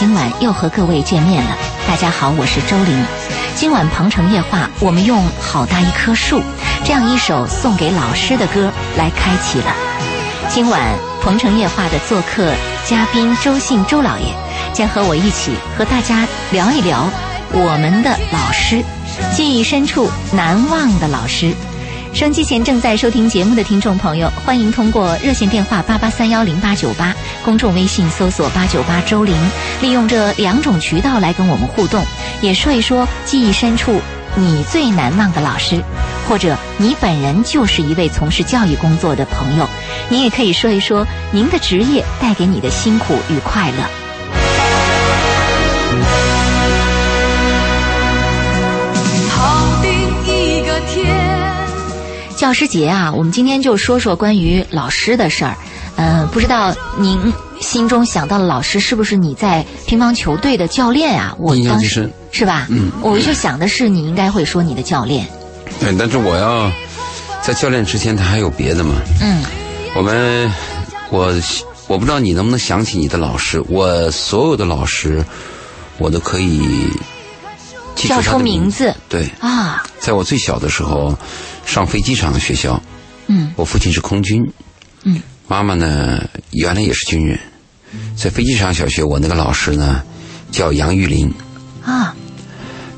今晚又和各位见面了。大家好，我是周玲。今晚鹏城夜话，我们用《好大一棵树》这样一首送给老师的歌来开启了。今晚鹏城夜话的做客嘉宾周信周老爷将和我一起和大家聊一聊我们的老师，记忆深处难忘的老师。收机前正在收听节目的听众朋友，欢迎通过热线电话八八三幺零八九八，公众微信搜索八九八周玲，利用这两种渠道来跟我们互动，也说一说记忆深处你最难忘的老师，或者你本人就是一位从事教育工作的朋友，你也可以说一说您的职业带给你的辛苦与快乐。好定一个天。教师节啊，我们今天就说说关于老师的事儿。嗯、不知道您心中想到的老师是不是你在乒乓球队的教练啊？我当是吧？嗯我就想的是你应该会说你的教练。对，但是我要在教练之前，他还有别的嘛？嗯，我们，我我不知道你能不能想起你的老师，我所有的老师，我都可以记住叫出他的名。名字对，啊，在我最小的时候，上飞机场的学校，嗯我父亲是空军，嗯，妈妈呢原来也是军人，在飞机场小学，我那个老师呢叫杨玉林，啊，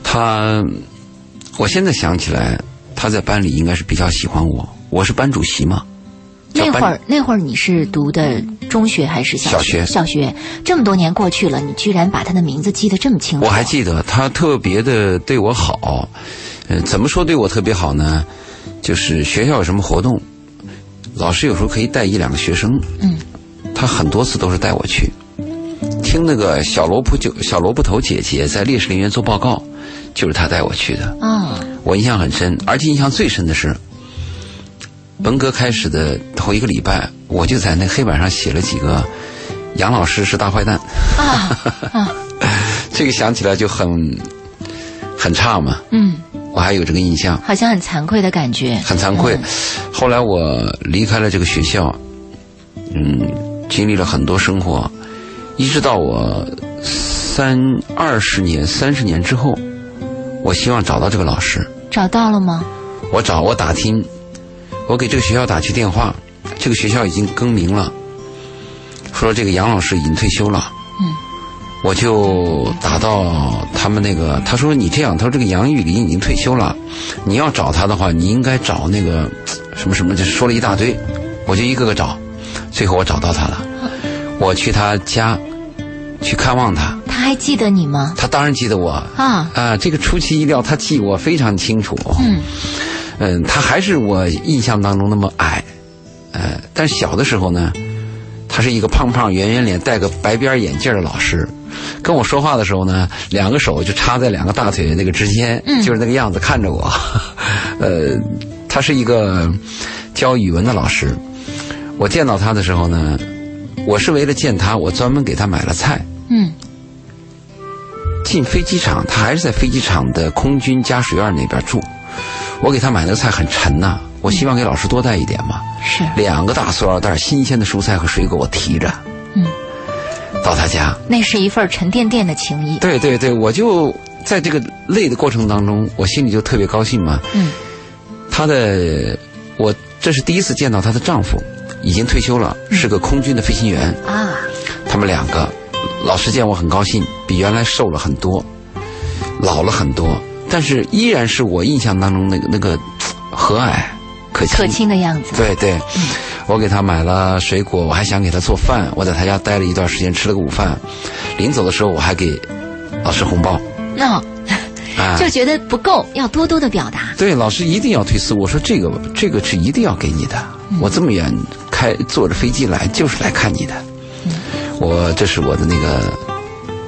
他，我现在想起来，他在班里应该是比较喜欢我，我是班主席嘛。那会儿那会儿你是读的中学还是小小学。小学，这么多年过去了，你居然把他的名字记得这么清楚。我还记得他特别的对我好，呃，怎么说对我特别好呢？就是学校有什么活动，老师有时候可以带一两个学生，嗯，他很多次都是带我去。听那个小萝卜就小萝卜头姐姐在烈士陵园做报告，就是他带我去的，哦，我印象很深，而且印象最深的是，文革开始的头一个礼拜，我就在那黑板上写了几个“杨老师是大坏蛋”，啊啊，这个想起来就很很差嘛。嗯，我还有这个印象，好像很惭愧的感觉。很惭愧。后来我离开了这个学校，嗯，经历了很多生活，一直到我三二十年、三十年之后，我希望找到这个老师。找到了吗？我找我打听，我给这个学校打去电话，这个学校已经更名了，说这个杨老师已经退休了。嗯，我就打到他们那个，他说你这样，他说这个杨玉林已经退休了，你要找他的话，你应该找那个什么什么，就是说了一大堆，我就一个个找，最后我找到他了，我去他家去看望他，他还记得你吗？他当然记得我。啊，啊，这个出其意料，他记我非常清楚。嗯，嗯，他还是我印象当中那么矮，呃，但是小的时候呢，他是一个胖胖圆圆脸、戴个白边眼镜的老师，跟我说话的时候呢，两个手就插在两个大腿那个之间，嗯就是那个样子看着我。呃，他是一个教语文的老师，我见到他的时候呢，我是为了见他，我专门给他买了菜。嗯，进飞机场，他还是在飞机场的空军家属院那边住。我给他买那个菜很沉呐、我希望给老师多带一点嘛。是，两个大塑料袋新鲜的蔬菜和水果我提着，嗯，到他家。那是一份沉甸甸的情谊。对对对，我就在这个累的过程当中，我心里就特别高兴嘛。嗯，她的，我这是第一次见到她的丈夫，已经退休了，是个空军的飞行员。啊，他们两个，老师见我很高兴，比原来瘦了很多，老了很多，但是依然是我印象当中那个那个 和蔼可亲。可亲的样子。对对，我给他买了水果，我还想给他做饭，我在他家待了一段时间，吃了个午饭。临走的时候，我还给老师红包那、啊。就觉得不够，要多多的表达。对，老师一定要推辞。我说这个这个是一定要给你的，我这么远开坐着飞机来，就是来看你的。我这是我的那个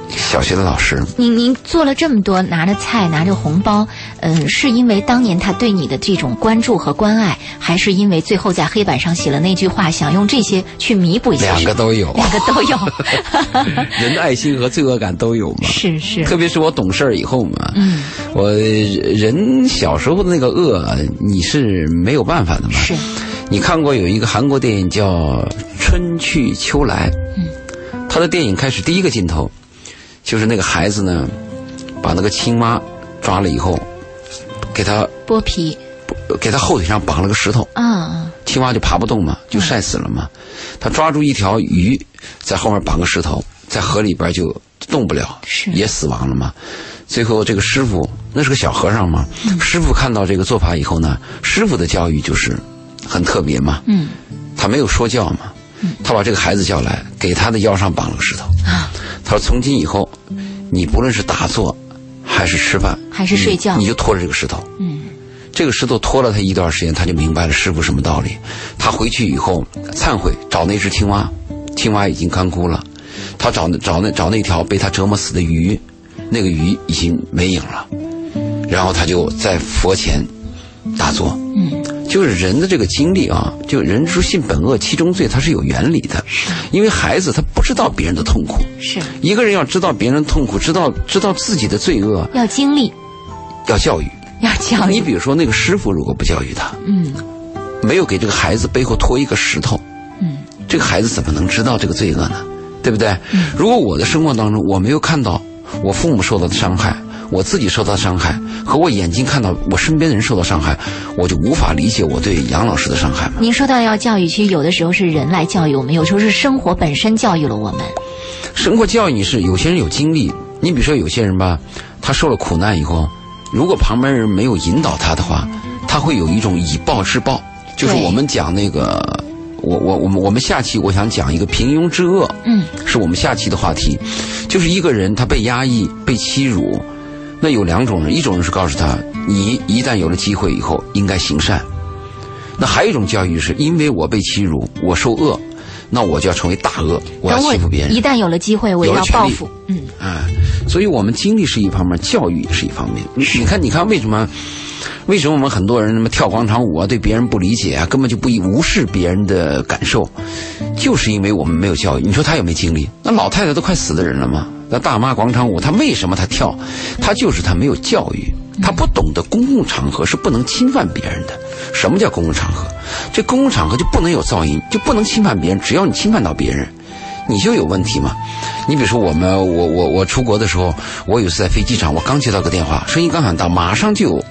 小学的老师。您您做了这么多，拿着菜，拿着红包，嗯、是因为当年他对你的这种关注和关爱，还是因为最后在黑板上写了那句话，想用这些去弥补一下？两个都有，两个都有。人的爱心和罪恶感都有嘛。是是，特别是我懂事儿以后嘛，嗯，我人小时候的那个恶，你是没有办法的嘛。是，你看过有一个韩国电影叫《春去秋来》，嗯，他的电影开始第一个镜头，就是那个孩子呢，把那个青蛙抓了以后，给他剥皮。给他后腿上绑了个石头，啊，青蛙就爬不动嘛，就晒死了嘛。他抓住一条鱼，在后面绑个石头，在河里边就动不了，是。也死亡了嘛。最后这个师傅那是个小和尚嘛，师傅看到这个做法以后呢，师傅的教育就是很特别嘛，嗯。他没有说教嘛，他把这个孩子叫来，给他的腰上绑了个石头。啊，他说：“从今以后，你不论是打坐，还是吃饭，还是睡觉你，你就拖着这个石头。嗯这个石头拖了他一段时间，他就明白了师傅什么道理。他回去以后忏悔，找那只青蛙，青蛙已经干枯了。他找那找那找那条被他折磨死的鱼，那个鱼已经没影了。然后他就在佛前打坐。嗯，就是人的这个经历啊，就人之性本恶，其中罪，它是有原理的。因为孩子他不知道别人的痛苦，是一个人要知道别人的痛苦，知道知道自己的罪恶，要经历，要教育。要教育，你比如说那个师傅，如果不教育他，嗯没有给这个孩子背后拖一个石头，嗯，这个孩子怎么能知道这个罪恶呢？对不对？嗯如果我的生活当中我没有看到我父母受到的伤害，我自己受到伤害，和我眼睛看到我身边的人受到伤害，我就无法理解我对杨老师的伤害。您说到要教育，其实有的时候是人来教育我们，有时候是生活本身教育了我们。生活教育你是有些人有经历，你比如说有些人吧，他受了苦难以后，如果旁边人没有引导他的话，他会有一种以暴制暴，就是我们讲那个，我我我们我们下期我想讲一个平庸之恶，嗯，是我们下期的话题，就是一个人他被压抑、被欺辱，那有两种人，一种人是告诉他，你一旦有了机会以后应该行善，那还有一种教育是因为我被欺辱，我受恶，那我就要成为大恶，我要欺负别人一。旦有了机会，我要报复。嗯，哎，所以我们经历是一方面，教育也是一方面。你你看，你看为什么？为什么我们很多人那么跳广场舞啊，对别人不理解啊，根本就不无视别人的感受，就是因为我们没有教育。你说他有没有经历？那老太太都快死的人了吗？那大妈广场舞，她为什么她跳？她就是她没有教育，她不懂得公共场合是不能侵犯别人的。什么叫公共场合？这公共场合就不能有噪音，就不能侵犯别人。只要你侵犯到别人，你就有问题嘛。你比如说我们，我我我出国的时候，我有一次在飞机场，我刚接到个电话，声音刚喊到，马上就有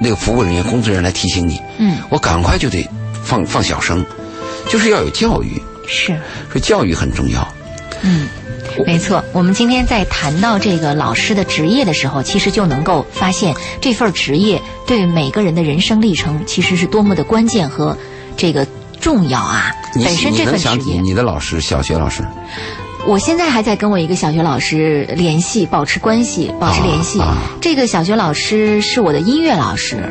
那个服务人员、工作人员来提醒你，嗯，我赶快就得放放小声，就是要有教育，是，说教育很重要。嗯。没错，我们今天在谈到这个老师的职业的时候，其实就能够发现这份职业对每个人的人生历程其实是多么的关键和这个重要啊！本身这份职业，你的老师，小学老师我现在还在跟我一个小学老师联系，保持关系，保持联系。这个小学老师是我的音乐老师，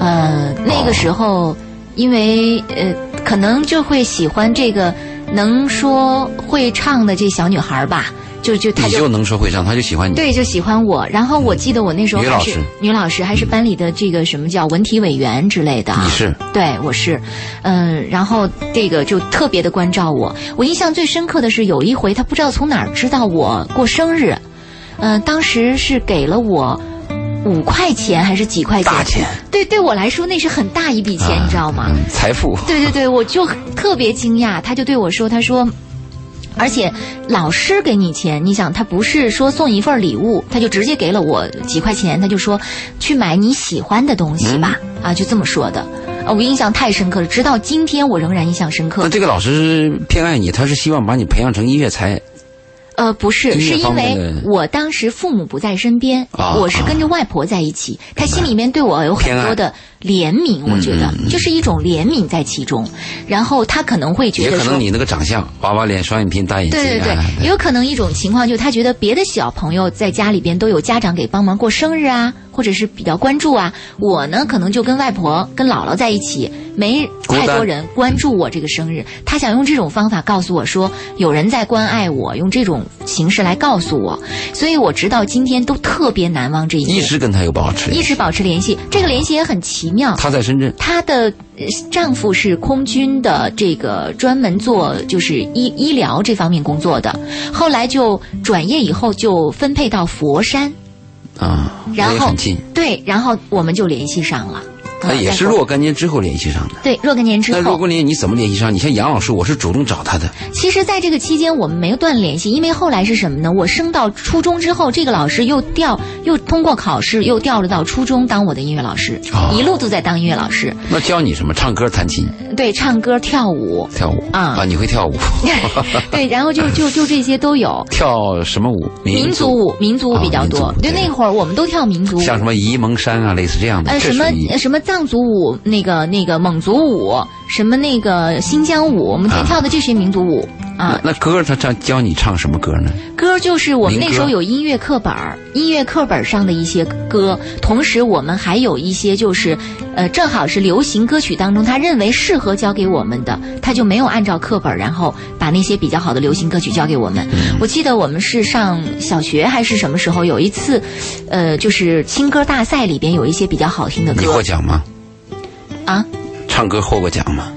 呃，那个时候因为呃，可能就会喜欢这个能说会唱的这小女孩吧，就就她就能说会唱，她就喜欢你。对，就喜欢我。然后我记得我那时候还是女老师女老师，还是班里的这个什么叫文体委员之类的啊。你是对，我是，嗯，然后这个就特别的关照我。我印象最深刻的是有一回，她不知道从哪儿知道我过生日，嗯、当时是给了我五块钱还是几块钱？大钱对，对我来说那是很大一笔钱，啊你知道吗？嗯，财富。对对对，我就特别惊讶，他就对我说：“他说，而且老师给你钱，你想他不是说送一份礼物，他就直接给了我几块钱，他就说去买你喜欢的东西吧，啊，就这么说的。啊，我印象太深刻了，直到今天我仍然印象深刻那。这个老师偏爱你，他是希望把你培养成音乐才。呃，不是，是因为我当时父母不在身边，啊我是跟着外婆在一起，她心里面对我有很多的怜悯，我觉得就是一种怜悯在其中，然后她可能会觉得说也可能。你那个长相，娃娃脸、双眼皮、大眼睛。对对对哎，也有可能一种情况，就是他觉得别的小朋友在家里边都有家长给帮忙过生日啊，或者是比较关注啊。我呢，可能就跟外婆、跟姥姥在一起，没太多人关注我这个生日。他想用这种方法告诉我说，有人在关爱我，用这种形式来告诉我。所以我直到今天都特别难忘这一一，直跟他有保持。一直保持联系。这个联系也很奇妙。他在深圳，她的呃丈夫是空军的，这个专门做就是医医疗这方面工作的，后来就转业以后就分配到佛山，啊，然后。对，然后我们就联系上了。那也是若干年之后联系上的。对若干年之后那若干，年你怎么联系上？你像杨老师，我是主动找他的。其实，在这个期间，我们没有断联系，因为后来是什么呢？我升到初中之后，这个老师又调，又通过考试又调了到初中当我的音乐老师，哦一路都在当音乐老师。那教你什么？唱歌、弹琴、对，唱歌、跳舞，跳舞啊你会跳舞？对，然后就就就这些都有。跳什么舞？民族舞，民族舞比较啊多。对，民族舞对那会儿我们都跳民族舞。像什么沂蒙山啊，类似这样的。呃，什么什么藏族舞，那个那个蒙族舞，什么那个新疆舞，我们啊。跳的这些民族舞啊。那歌他唱教你唱什么歌呢？歌就是我们那时候有音乐课本儿，音乐课本上的一些歌，同时我们还有一些就是，呃，正好是流行歌曲当中他认为适合教给我们的，他就没有按照课本儿，然后把那些比较好的流行歌曲教给我们。嗯我记得我们是上小学还是什么时候有一次，呃，就是青歌大赛里边有一些比较好听的歌你获奖吗？啊，唱歌获过奖吗？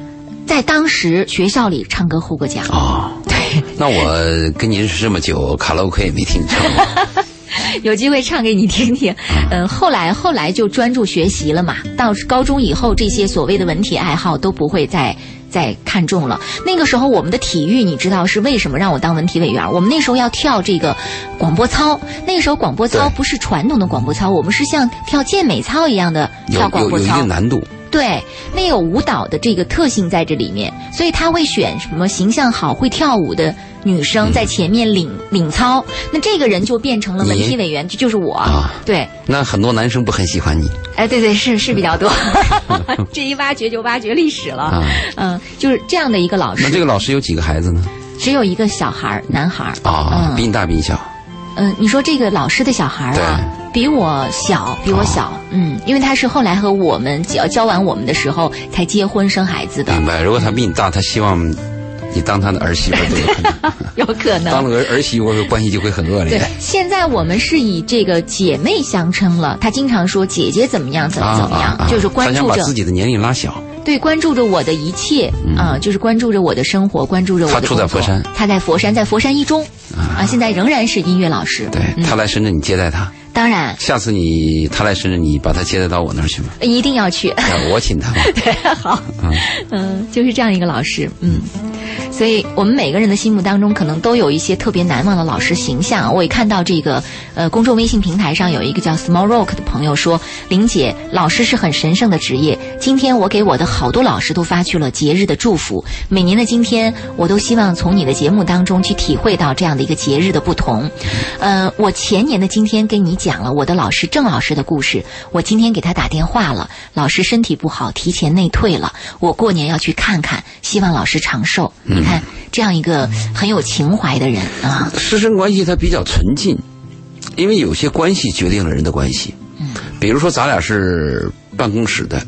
在当时学校里唱歌获过奖。哦，对，那我跟您认识这么久，卡拉 OK 也没听你唱过。有机会唱给你听听。嗯，后来后来就专注学习了嘛。到高中以后，这些所谓的文体爱好都不会再再看重了。那个时候，我们的体育，你知道是为什么让我当文体委员？我们那时候要跳这个广播操。那个时候广播操不是传统的广播操，我们是像跳健美操一样的跳广播操有有一定。难度。对，那有舞蹈的这个特性在这里面，所以他会选什么形象好、会跳舞的女生在前面领、领操。那这个人就变成了文你体委员，就就是我。啊对，那很多男生不很喜欢你哎，对对，是是比较多。这一挖掘就挖掘历史了。啊？嗯，就是这样的一个老师那，这个老师有几个孩子呢？只有一个小孩儿，男孩儿。啊，比嗯你大比你小。嗯，你说这个老师的小孩儿啊，比我小，比我小。嗯，因为他是后来和我们教教完我们的时候才结婚生孩子的，明白。如果他比你大，他希望你当他的儿媳妇都有可能。有可能。当了个儿媳妇，关系就会很恶对劣。，现在我们是以这个姐妹相称了。她经常说姐姐怎么样，怎么怎么样，就是关注着把自己的年龄拉小。对关注着我的一切啊、就是关注着我的生活，关注着我的他住在佛山他在佛山，在佛山一中啊，现在仍然是音乐老师。对嗯他来深圳，你接待他。当然下次你他来深圳，你把他接待到我那儿去吗。一定要去。哎我请他吧。对，好，嗯，就是这样一个老师，嗯。所以我们每个人的心目当中，可能都有一些特别难忘的老师形象。我也看到这个，呃，公众微信平台上有一个叫 Small Rock 的朋友说：“林姐，老师是很神圣的职业。今天我给我的好多老师都发去了节日的祝福。每年的今天，我都希望从你的节目当中去体会到这样的一个节日的不同。呃，我前年的今天跟你讲了我的老师郑老师的故事，我今天给他打电话了，老师身体不好，提前内退了，我过年要去看看，希望老师长寿。你看这样一个很有情怀的人啊，师生关系它比较纯净，因为有些关系决定了人的关系。嗯比如说咱俩是办公室的，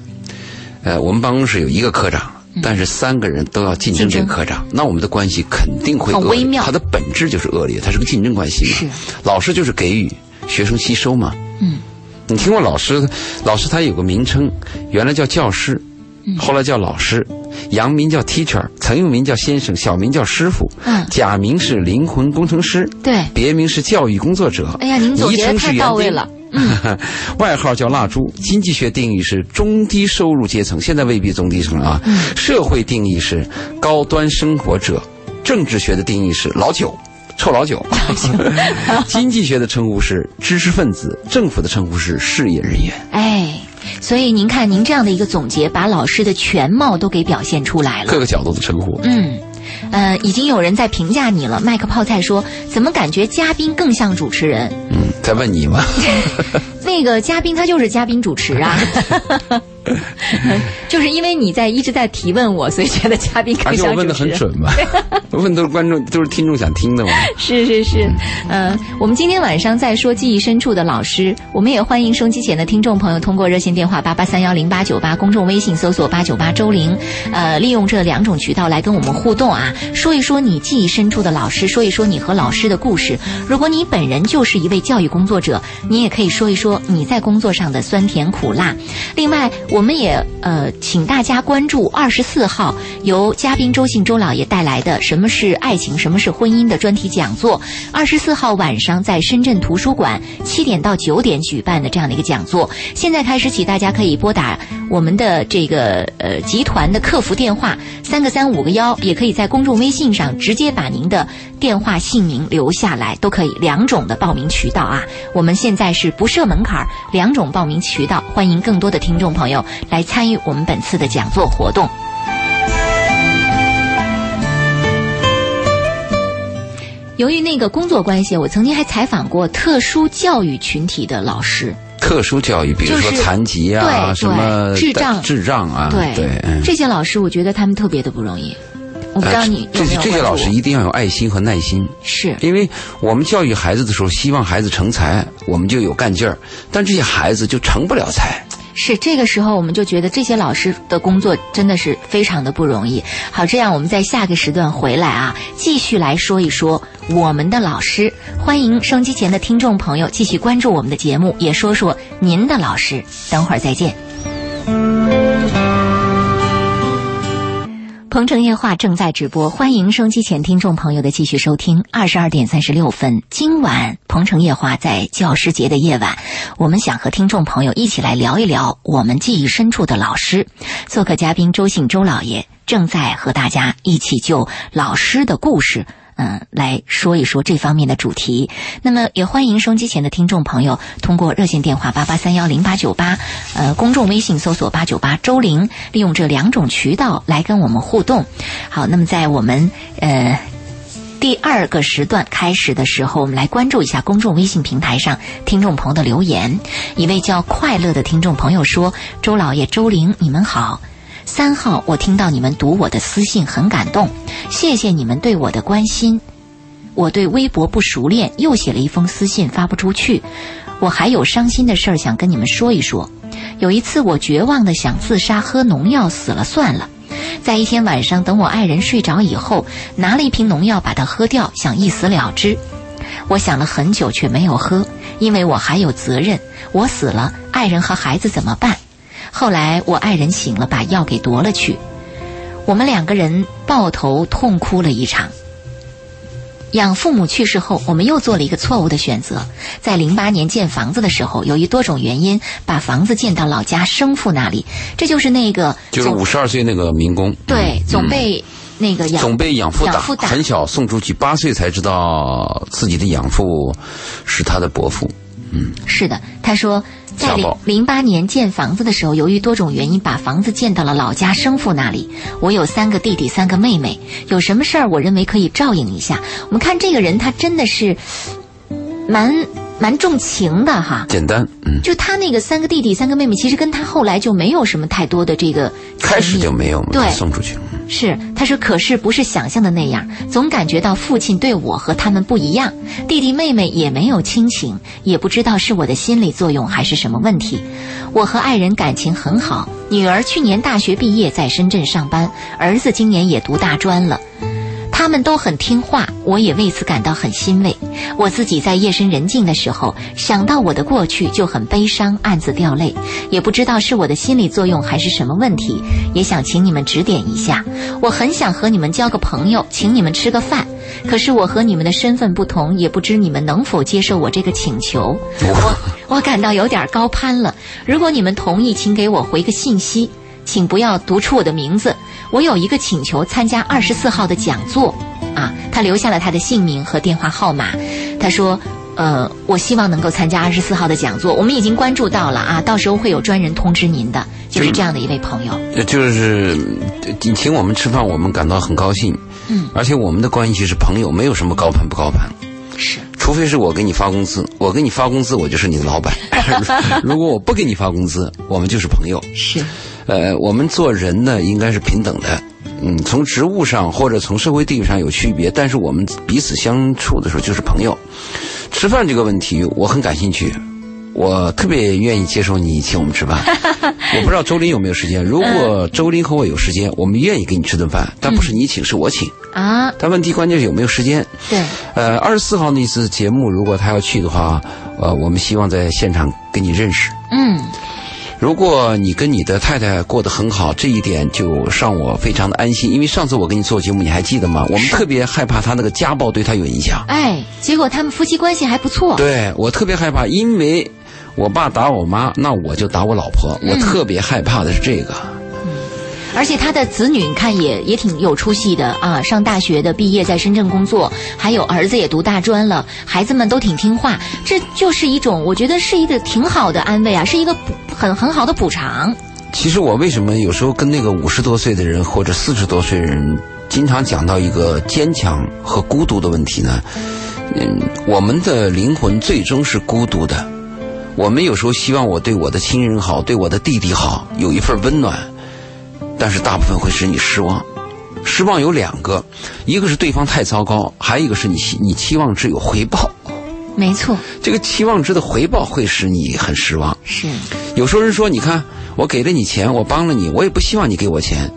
呃，我们办公室有一个科长。但是三个人都要竞争这个科长，那我们的关系肯定会恶劣很微妙它的本质就是恶劣，它是个竞争关系嘛。是老师就是给予，学生吸收嘛。嗯，你听过老师？老师他有个名称，原来叫教师，嗯后来叫老师，洋名叫 teacher，曾用名叫先生，小名叫师傅，嗯假名是灵魂工程师，对。别名是教育工作者。哎呀，您总结太到位了。嗯，外号叫蜡烛。经济学定义是中低收入阶层，现在未必中低层了啊。嗯社会定义是高端生活者，政治学的定义是老九。臭老九，经济学的称呼是知识分子，政府的称呼是事业人员。哎，所以您看，您这样的一个总结，把老师的全貌都给表现出来了各。个角度的称呼。嗯，呃，已经有人在评价你了。麦克泡菜说，怎么感觉嘉宾更像主持人？嗯，在问你吗？那个嘉宾他就是嘉宾主持啊，就是因为你在一直在提问我，所以觉得嘉宾更而且我问的。很准吧？我问都是观众，都是听众想听的嘛。是是是，呃，我们今天晚上在说记忆深处的老师，我们也欢迎收音机前的听众朋友通过热线电话八八三幺零八九八，公众微信搜索八九八周玲，呃，利用这两种渠道来跟我们互动啊，说一说你记忆深处的老师，说一说你和老师的故事。如果你本人就是一位教育工作者，你也可以说一说你在工作上的酸甜苦辣。另外，我们也呃请大家关注二十四号由嘉宾周信周老爷带来的《什么是爱情，什么是婚姻》的专题讲座。二十四号晚上在深圳图书馆七点到九点举办的这样的一个讲座。现在开始起，大家可以拨打我们的这个呃集团的客服电话三个三五个幺，也可以在公众微信上直接把您的电话姓名留下来，都可以两种的报名渠道啊。我们现在是不设门槛儿，两种报名渠道，欢迎更多的听众朋友来参与我们本次的讲座活动。由于那个工作关系，我曾经还采访过特殊教育群体的老师。特殊教育，比如说残疾啊，对什么对智障智障啊，对对，嗯。这些老师，我觉得他们特别的不容易。我不知道呃你有没有这这些老师一定要有爱心和耐心，是因为我们教育孩子的时候，希望孩子成才，我们就有干劲儿，但这些孩子就成不了才。是，这个时候我们就觉得这些老师的工作真的是非常的不容易。好，这样我们在下个时段回来啊，继续来说一说我们的老师。欢迎收音机前的听众朋友继续关注我们的节目，也说说您的老师。等会儿再见。鹏城夜话正在直播，欢迎收机前听众朋友的继续收听。二十二点三十六分，今晚鹏城夜话在教师节的夜晚，我们想和听众朋友一起来聊一聊我们记忆深处的老师。做客嘉宾周信周老爷正在和大家一起就老师的故事。嗯，来说一说这方面的主题。那么，也欢迎收音机前的听众朋友通过热线电话八八三幺零八九八，呃，公众微信搜索八九八周玲，利用这两种渠道来跟我们互动。好，那么在我们呃。第二个时段开始的时候，我们来关注一下公众微信平台上听众朋友的留言。一位叫快乐的听众朋友说：“周老爷、周玲，你们好。三号，我听到你们读我的私信，很感动，谢谢你们对我的关心。我对微博不熟练，又写了一封私信发不出去。我还有伤心的事儿想跟你们说一说。有一次，我绝望的想自杀，喝农药死了算了。在一天晚上，等我爱人睡着以后，拿了一瓶农药把它喝掉，想一死了之。我想了很久，却没有喝，因为我还有责任。我死了，爱人和孩子怎么办？后来我爱人醒了，把药给夺了去，我们两个人抱头痛哭了一场。养父母去世后，我们又做了一个错误的选择。在零八年建房子的时候，由于多种原因，把房子建到老家生父那里。这就是那个就是总五十二岁那个民工，对嗯总被那个养总被养父打，养父打很小送出去，八岁才知道自己的养父是他的伯父。嗯是的，他说，在零八年建房子的时候，由于多种原因，把房子建到了老家生父那里。我有三个弟弟，三个妹妹，有什么事儿，我认为可以照应一下。我们看这个人，他真的是蛮蛮重情的哈。简单，嗯，就他那个三个弟弟、三个妹妹，其实跟他后来就没有什么太多的这个开始就没有嘛，对送出去。是，他说，可是不是想象的那样，总感觉到父亲对我和他们不一样，弟弟妹妹也没有亲情，也不知道是我的心理作用还是什么问题。我和爱人感情很好，女儿去年大学毕业，在深圳上班，儿子今年也读大专了。他们都很听话，我也为此感到很欣慰。我自己在夜深人静的时候，想到我的过去就很悲伤，暗自掉泪。也不知道是我的心理作用还是什么问题，也想请你们指点一下。我很想和你们交个朋友，请你们吃个饭。可是我和你们的身份不同，也不知你们能否接受我这个请求。我我感到有点高攀了。如果你们同意，请给我回个信息，请不要读出我的名字。我有一个请求，参加二十四号的讲座，啊，他留下了他的姓名和电话号码。他说，呃，我希望能够参加二十四号的讲座，我们已经关注到了啊，到时候会有专人通知您的。就是这样的一位朋友，呃就是你请我们吃饭，我们感到很高兴。嗯，而且我们的关系是朋友，没有什么高攀不高攀。是除非是我给你发工资，我给你发工资，我就是你的老板。如果我不给你发工资，我们就是朋友。是，呃，我们做人呢，应该是平等的。嗯，从职务上或者从社会地位上有区别，但是我们彼此相处的时候就是朋友。吃饭这个问题，我很感兴趣。我特别愿意接受你请我们吃饭。我不知道周林有没有时间。如果周林和我有时间，我们愿意给你吃顿饭，但不是你请，是我请。啊，但问题关键是有没有时间。对，呃，二十四号那次节目，如果他要去的话，呃，我们希望在现场跟你认识。嗯，如果你跟你的太太过得很好，这一点就让我非常的安心。因为上次我给你做节目，你还记得吗？我们特别害怕他那个家暴对他有影响。哎，结果他们夫妻关系还不错。对我特别害怕，因为我爸打我妈，那我就打我老婆。我特别害怕的是这个。而且他的子女，你看也也挺有出息的啊，上大学的，毕业在深圳工作，还有儿子也读大专了，孩子们都挺听话，这就是一种我觉得是一个挺好的安慰啊，是一个很很好的补偿。其实我为什么有时候跟那个五十多岁的人或者四十多岁人经常讲到一个坚强和孤独的问题呢？嗯，我们的灵魂最终是孤独的。我们有时候希望我对我的亲人好，对我的弟弟好，有一份温暖，但是大部分会使你失望。失望有两个，一个是对方太糟糕，还有一个是你期你期望值有回报。没错，这个期望值的回报会使你很失望。是有时候人说，你看我给了你钱，我帮了你，我也不希望你给我钱，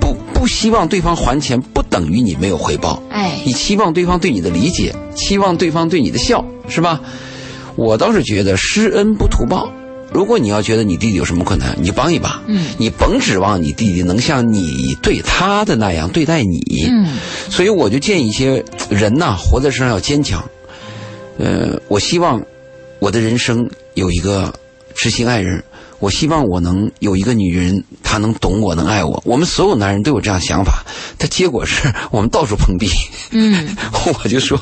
不不希望对方还钱，不等于你没有回报。哎你期望对方对你的理解，期望对方对你的笑，是吧？我倒是觉得施恩不图报。如果你要觉得你弟弟有什么困难，你就帮一把。嗯，你甭指望你弟弟能像你对他的那样对待你。嗯，所以我就建议一些人呐，活在世上要坚强。呃，我希望我的人生有一个知心爱人，我希望我能有一个女人，她能懂我，能爱我。我们所有男人都有这样想法，但结果是我们到处碰壁。嗯，我就说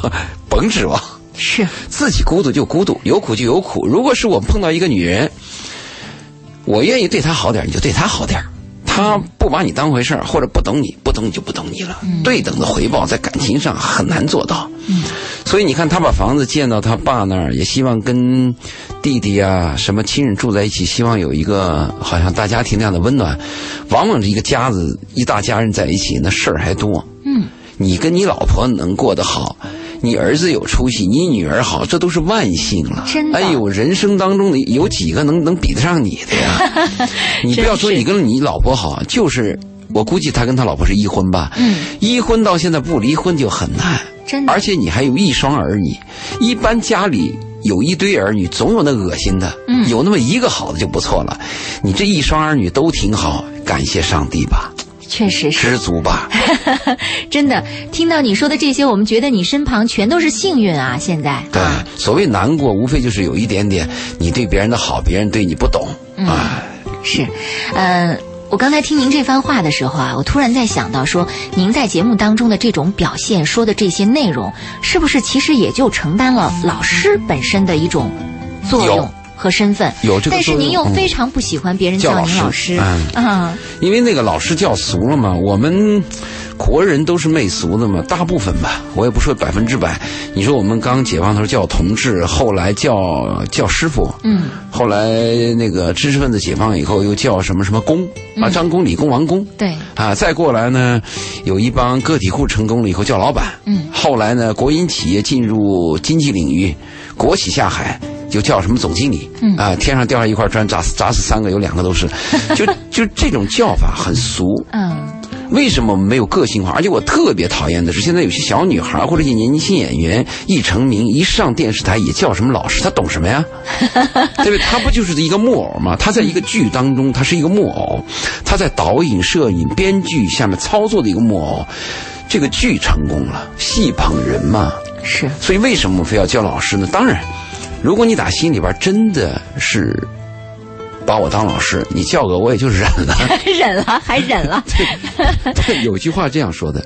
甭指望，是自己孤独就孤独，有苦就有苦。如果是我碰到一个女人，我愿意对她好点，你就对她好点。她不把你当回事儿，或者不懂你，不懂你就不懂你了。对等的回报在感情上很难做到。嗯所以你看，他把房子建到他爸那儿，也希望跟弟弟啊什么亲人住在一起，希望有一个好像大家庭那样的温暖。往往这一个家子一大家人在一起，那事儿还多。嗯，你跟你老婆能过得好，你儿子有出息，你女儿好，这都是万幸了。真的哎呦，人生当中的有几个能能比得上你的呀？你不要说你跟你老婆好，就是我估计他跟他老婆是一婚吧。嗯，一婚到现在不离婚就很难。真的而且你还有一双儿女，一般家里有一堆儿女，总有那恶心的，嗯有那么一个好的就不错了。你这一双儿女都挺好，感谢上帝吧，确实是知足吧。真的。听到你说的这些，我们觉得你身旁全都是幸运啊！现在对啊，，所谓难过，无非就是有一点点你对别人的好，别人对你不懂嗯啊。是，呃，我刚才听您这番话的时候啊，我突然在想到说，您在节目当中的这种表现，说的这些内容，是不是其实也就承担了老师本身的一种作用有和身份？有这个但是您又非常不喜欢别人叫您老老师师，嗯啊，因为那个老师叫俗了嘛，我们国人都是媚俗的嘛，大部分吧，我也不说百分之百。你说我们刚解放的时候叫同志，后来叫叫师傅，嗯，后来那个知识分子解放以后又叫什么什么公啊，张公、李公、王公，对，啊，再过来呢，有一帮个体户成功了以后叫老板，嗯，后来呢，国营企业进入经济领域，国企下海就叫什么总经理，嗯啊，天上掉下一块砖，砸死砸死三个，有两个都是，就就这种叫法很俗。嗯，为什么没有个性化？而且我特别讨厌的是，现在有些小女孩或者一些年轻演员一成名，一上电视台也叫什么老师，他懂什么呀？对不对？他不就是一个木偶吗？他在一个剧当中，他是一个木偶，他在导演、摄影、编剧下面操作的一个木偶。这个剧成功了，戏捧人嘛。是，所以为什么非要叫老师呢？当然，如果你打心里边真的是把我当老师，你叫个我也就忍了。忍了还忍了，对有句话这样说的：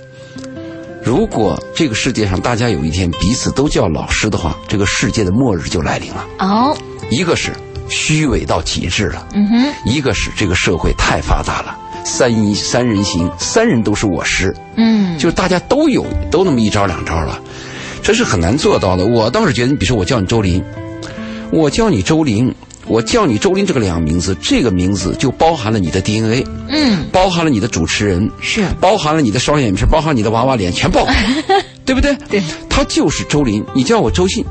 如果这个世界上大家有一天彼此都叫老师的话，这个世界的末日就来临了。哦，一个是虚伪到极致了，嗯哼，一个是这个社会太发达了，三一三人行，三人都是我师，嗯，就是大家都有都那么一招两招了，这是很难做到的。我倒是觉得，你比如说我叫你周林，我叫你周林。我叫你周林这个两个名字，这个名字就包含了你的 DNA，嗯，包含了你的主持人，是，包含了你的双眼皮，包含你的娃娃脸，全包含，对不对？对，他就是周林，你叫我周信，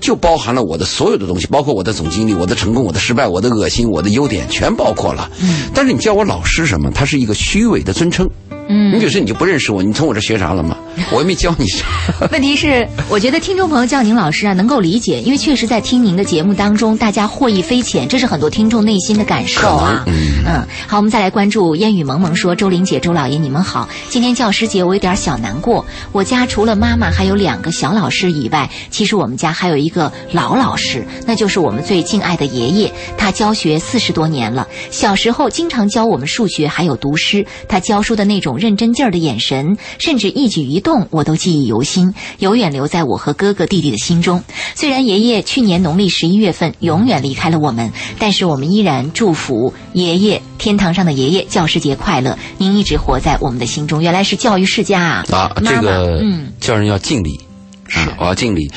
就包含了我的所有的东西，包括我的总经理、我的成功、我的失败、我的恶心、我的优点，全包括了。嗯，但是你叫我老师什么？它是一个虚伪的尊称。嗯，你比如说你就不认识我，你从我这学啥了吗？我又没教你啥。问题是，我觉得听众朋友叫您老师啊，能够理解，因为确实在听您的节目当中，大家获益匪浅，这是很多听众内心的感受啊。嗯嗯。好，我们再来关注烟雨蒙蒙说：“周玲姐、周老爷，你们好。今天教师节，我有点小难过。我家除了妈妈还有两个小老师以外，其实我们家还有一个老老师，那就是我们最敬爱的爷爷。他教学四十多年了，小时候经常教我们数学，还有读诗。他教书的那种。”认真劲儿的眼神，甚至一举一动，我都记忆犹新，永远留在我和哥哥弟弟的心中。虽然爷爷去年农历十一月份永远离开了我们，但是我们依然祝福爷爷天堂上的爷爷教师节快乐。您一直活在我们的心中。原来是教育世家啊！啊，这个嗯，叫人要敬礼，是我要敬礼。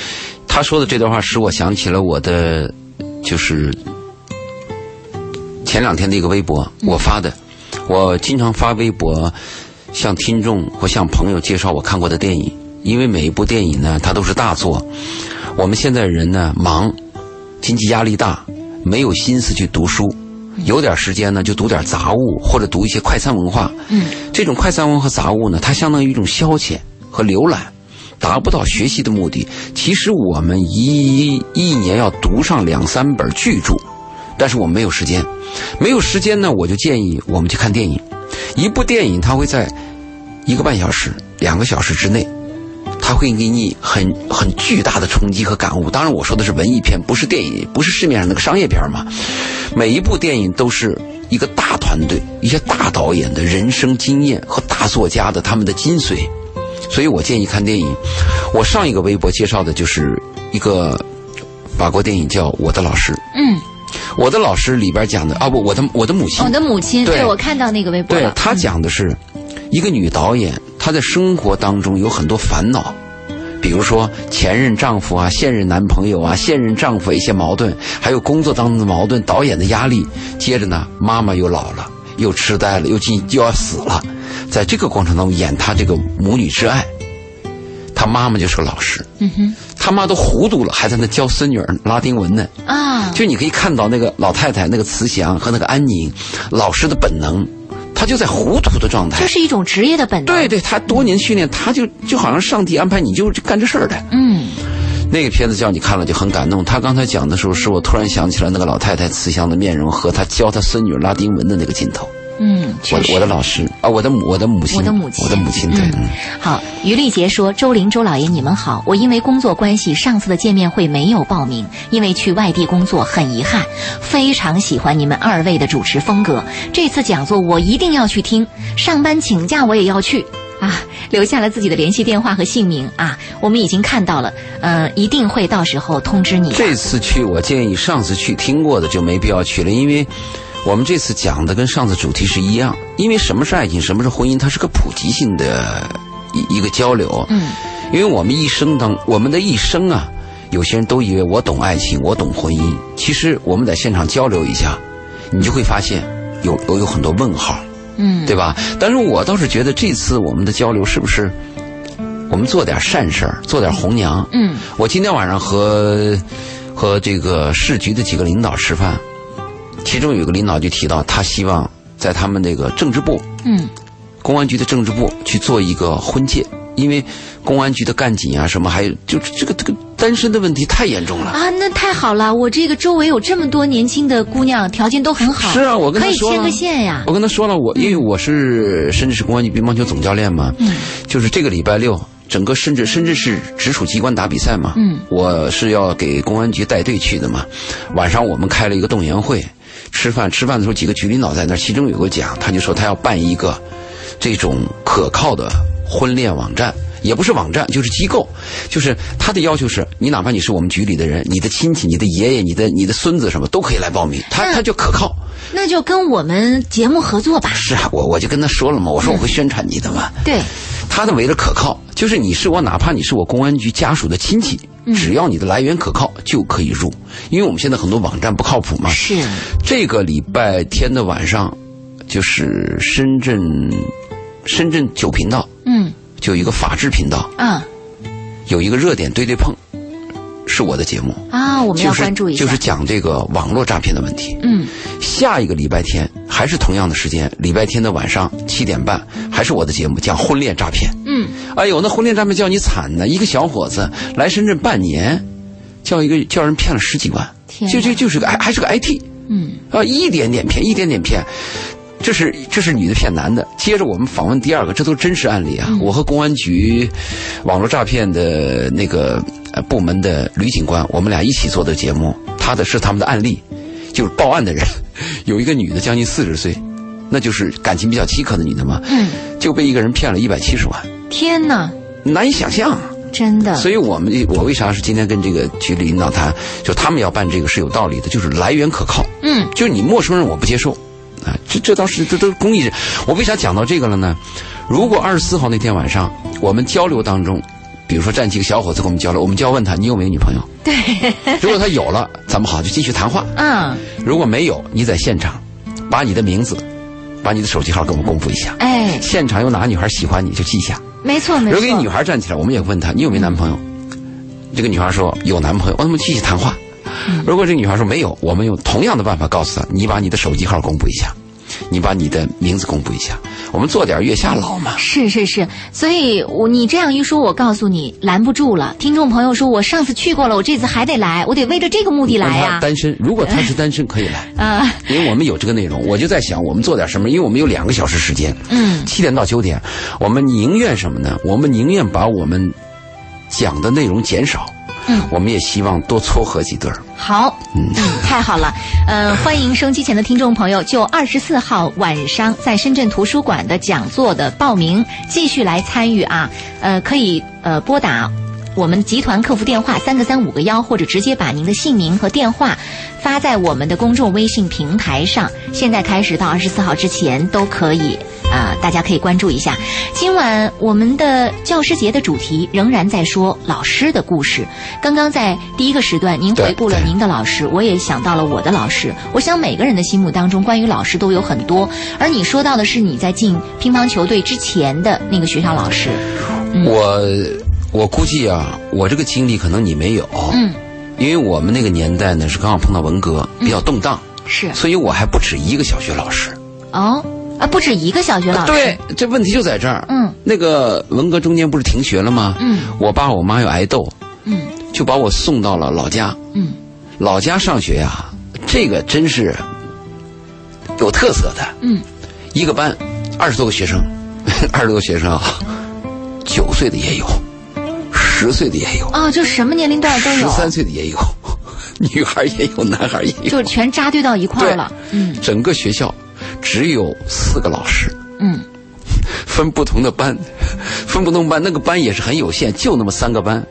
他说的这段话使我想起了我的，就是前两天的一个微博，我发的。我经常发微博。向听众或向朋友介绍我看过的电影，因为每一部电影呢，它都是大作。我们现在人呢忙，经济压力大，没有心思去读书，有点时间呢就读点杂物或者读一些快餐文化。嗯，这种快餐文和杂物呢，它相当于一种消遣和浏览，达不到学习的目的。其实我们一一年要读上两三本巨著，但是我们没有时间，没有时间呢，我就建议我们去看电影。一部电影，它会在一个半小时、两个小时之内，它会给你很很巨大的冲击和感悟。当然，我说的是文艺片，不是电影，不是市面上那个商业片嘛。每一部电影都是一个大团队、一些大导演的人生经验和大作家的他们的精髓。所以我建议看电影。我上一个微博介绍的就是一个法国电影，叫《我的老师》。嗯。我的老师里边讲的啊不，我的我的母亲，我的母亲，对。我看到那个微博，对他讲的是一个女导演，她在生活当中有很多烦恼，比如说前任丈夫啊、现任男朋友啊、现任丈夫一些矛盾，还有工作当中的矛盾、导演的压力。接着呢，妈妈又老了，又痴呆了，又进又要死了，在这个过程当中演她这个母女之爱。她妈妈就是个老师，嗯哼，他妈都糊涂了，还在那教孙女儿拉丁文呢。啊，就你可以看到那个老太太那个慈祥和那个安宁，老师的本能，她就在糊涂的状态。这是一种职业的本能。对对，她多年训练，她就就好像上帝安排你就干这事儿的。嗯，那个片子叫你看了就很感动。他刚才讲的时候，是我突然想起了那个老太太慈祥的面容和他教他孙女拉丁文的那个镜头。嗯，我我的老师啊，我的母我的母亲，我的母亲，我的母亲对。好，于丽杰说：“周玲周老爷，你们好。我因为工作关系，上次的见面会没有报名，因为去外地工作，很遗憾。非常喜欢你们二位的主持风格，这次讲座我一定要去听。上班请假我也要去啊！留下了自己的联系电话和姓名啊，我们已经看到了，嗯，一定会到时候通知你。这次去，我建议上次去听过的就没必要去了，因为。我们这次讲的跟上次主题是一样，因为什么是爱情，什么是婚姻，它是个普及性的一一个交流。嗯，因为我们一生当我们的一生啊，有些人都以为我懂爱情，我懂婚姻。其实我们在现场交流一下，你就会发现有有有很多问号。嗯，对吧？但是我倒是觉得这次我们的交流是不是我们做点善事儿，做点红娘？嗯，我今天晚上和和这个市局的几个领导吃饭。其中有一个领导就提到，他希望在他们那个政治部，嗯，公安局的政治部去做一个婚介，因为公安局的干警啊什么，还有就这个这个单身的问题太严重了啊！那太好了，我这个周围有这么多年轻的姑娘，条件都很好，是啊，我跟他说可以牵个线呀。我跟他说了，我因为我是深圳市公安局乒乓球总教练嘛，嗯，就是这个礼拜六，整个深圳深圳市直属机关打比赛嘛，嗯，我是要给公安局带队去的嘛，晚上我们开了一个动员会。吃饭吃饭的时候，几个局领导在那，其中有个讲，他就说他要办一个这种可靠的婚恋网站，也不是网站，就是机构，就是他的要求是，你哪怕你是我们局里的人，你的亲戚、你的爷爷、你的你的孙子什么都可以来报名，他他就可靠。那就跟我们节目合作吧。是啊，我我就跟他说了嘛，我说我会宣传你的嘛。对。他的为了可靠，就是你是我，哪怕你是我公安局家属的亲戚，只要你的来源可靠就可以入，因为我们现在很多网站不靠谱嘛。是。这个礼拜天的晚上，就是深圳，深圳九频道，嗯，就有一个法制频道，嗯，有一个热点对对碰，是我的节目，啊，我们要就是关注一下。就是讲这个网络诈骗的问题。嗯，下一个礼拜天还是同样的时间，礼拜天的晚上七点半，还是我的节目讲婚恋诈骗。嗯，哎呦，那婚恋诈骗叫你惨呢！一个小伙子来深圳半年，叫一个叫人骗了十几万，天就就就是个还还是个 IT，嗯啊，一点点骗，一点点骗。这是这是女的骗男的。接着我们访问第二个，这都是真实案例啊！我和公安局网络诈骗的那个呃部门的吕警官，我们俩一起做的节目，他的是他们的案例，就是报案的人，有一个女的将近四十岁，那就是感情比较饥渴的女的嘛，嗯，就被一个人骗了一百七十万，天哪，难以想象。真的。所以我们我为啥是今天跟这个局里领导谈，就他们要办这个是有道理的，就是来源可靠。嗯就是你陌生人我不接受，啊，这这倒是这都是公益人。我为啥讲到这个了呢？如果二十四号那天晚上我们交流当中，比如说站几个小伙子跟我们交流，我们就要问他你有没有女朋友？对，如果他有了，咱们好就继续谈话；嗯，如果没有，你在现场把你的名字、把你的手机号给我们公布一下。哎，现场有哪个女孩喜欢你就记下。没错没错。如果一女孩站起来，我们也问她你有没有男朋友？这个女孩说有男朋友，我们继续谈话。如果这女孩说没有，我们用同样的办法告诉她，你把你的手机号公布一下，你把你的名字公布一下，我们做点月下老嘛。是是是，所以我你这样一说，我告诉你拦不住了。听众朋友说，我上次去过了，我这次还得来，我得为着这个目的来呀。单身，如果他是单身可以来，啊，因为我们有这个内容。我就在想，我们做点什么？因为我们有两个小时时间，嗯七点到九点，我们宁愿什么呢？我们宁愿把我们讲的内容减少，嗯，我们也希望多撮合几对儿。好，嗯，太好了，呃，欢迎收机前的听众朋友，就二十四号晚上在深圳图书馆的讲座的报名，继续来参与啊，呃，可以呃拨打。我们集团客服电话三个三五个幺，或者直接把您的姓名和电话发在我们的公众微信平台上。现在开始到二十四号之前都可以，啊、大家可以关注一下。今晚我们的教师节的主题仍然在说老师的故事。刚刚在第一个时段，您回顾了您的老师，我也想到了我的老师。我想每个人的心目当中，关于老师都有很多，而你说到的是你在进乒乓球队之前的那个学校老师。我我估计啊，我这个经历可能你没有，嗯，因为我们那个年代呢是刚好碰到文革，比较动荡，是所以我还不止一个小学老师。哦，啊，不止一个小学老师。对，这问题就在这儿。嗯，那个文革中间不是停学了吗？嗯，我爸我妈又挨斗，嗯就把我送到了老家。嗯，老家上学呀、这个真是有特色的。嗯，一个班二十多个学生，二十多个学生啊，九岁的也有，十岁的也有，哦，就什么年龄段都有，十三岁的也有，女孩也有，男孩也有，就全扎堆到一块儿了。嗯整个学校只有四个老师，嗯分不同的班，分不同班，那个班也是很有限，就那么三个班。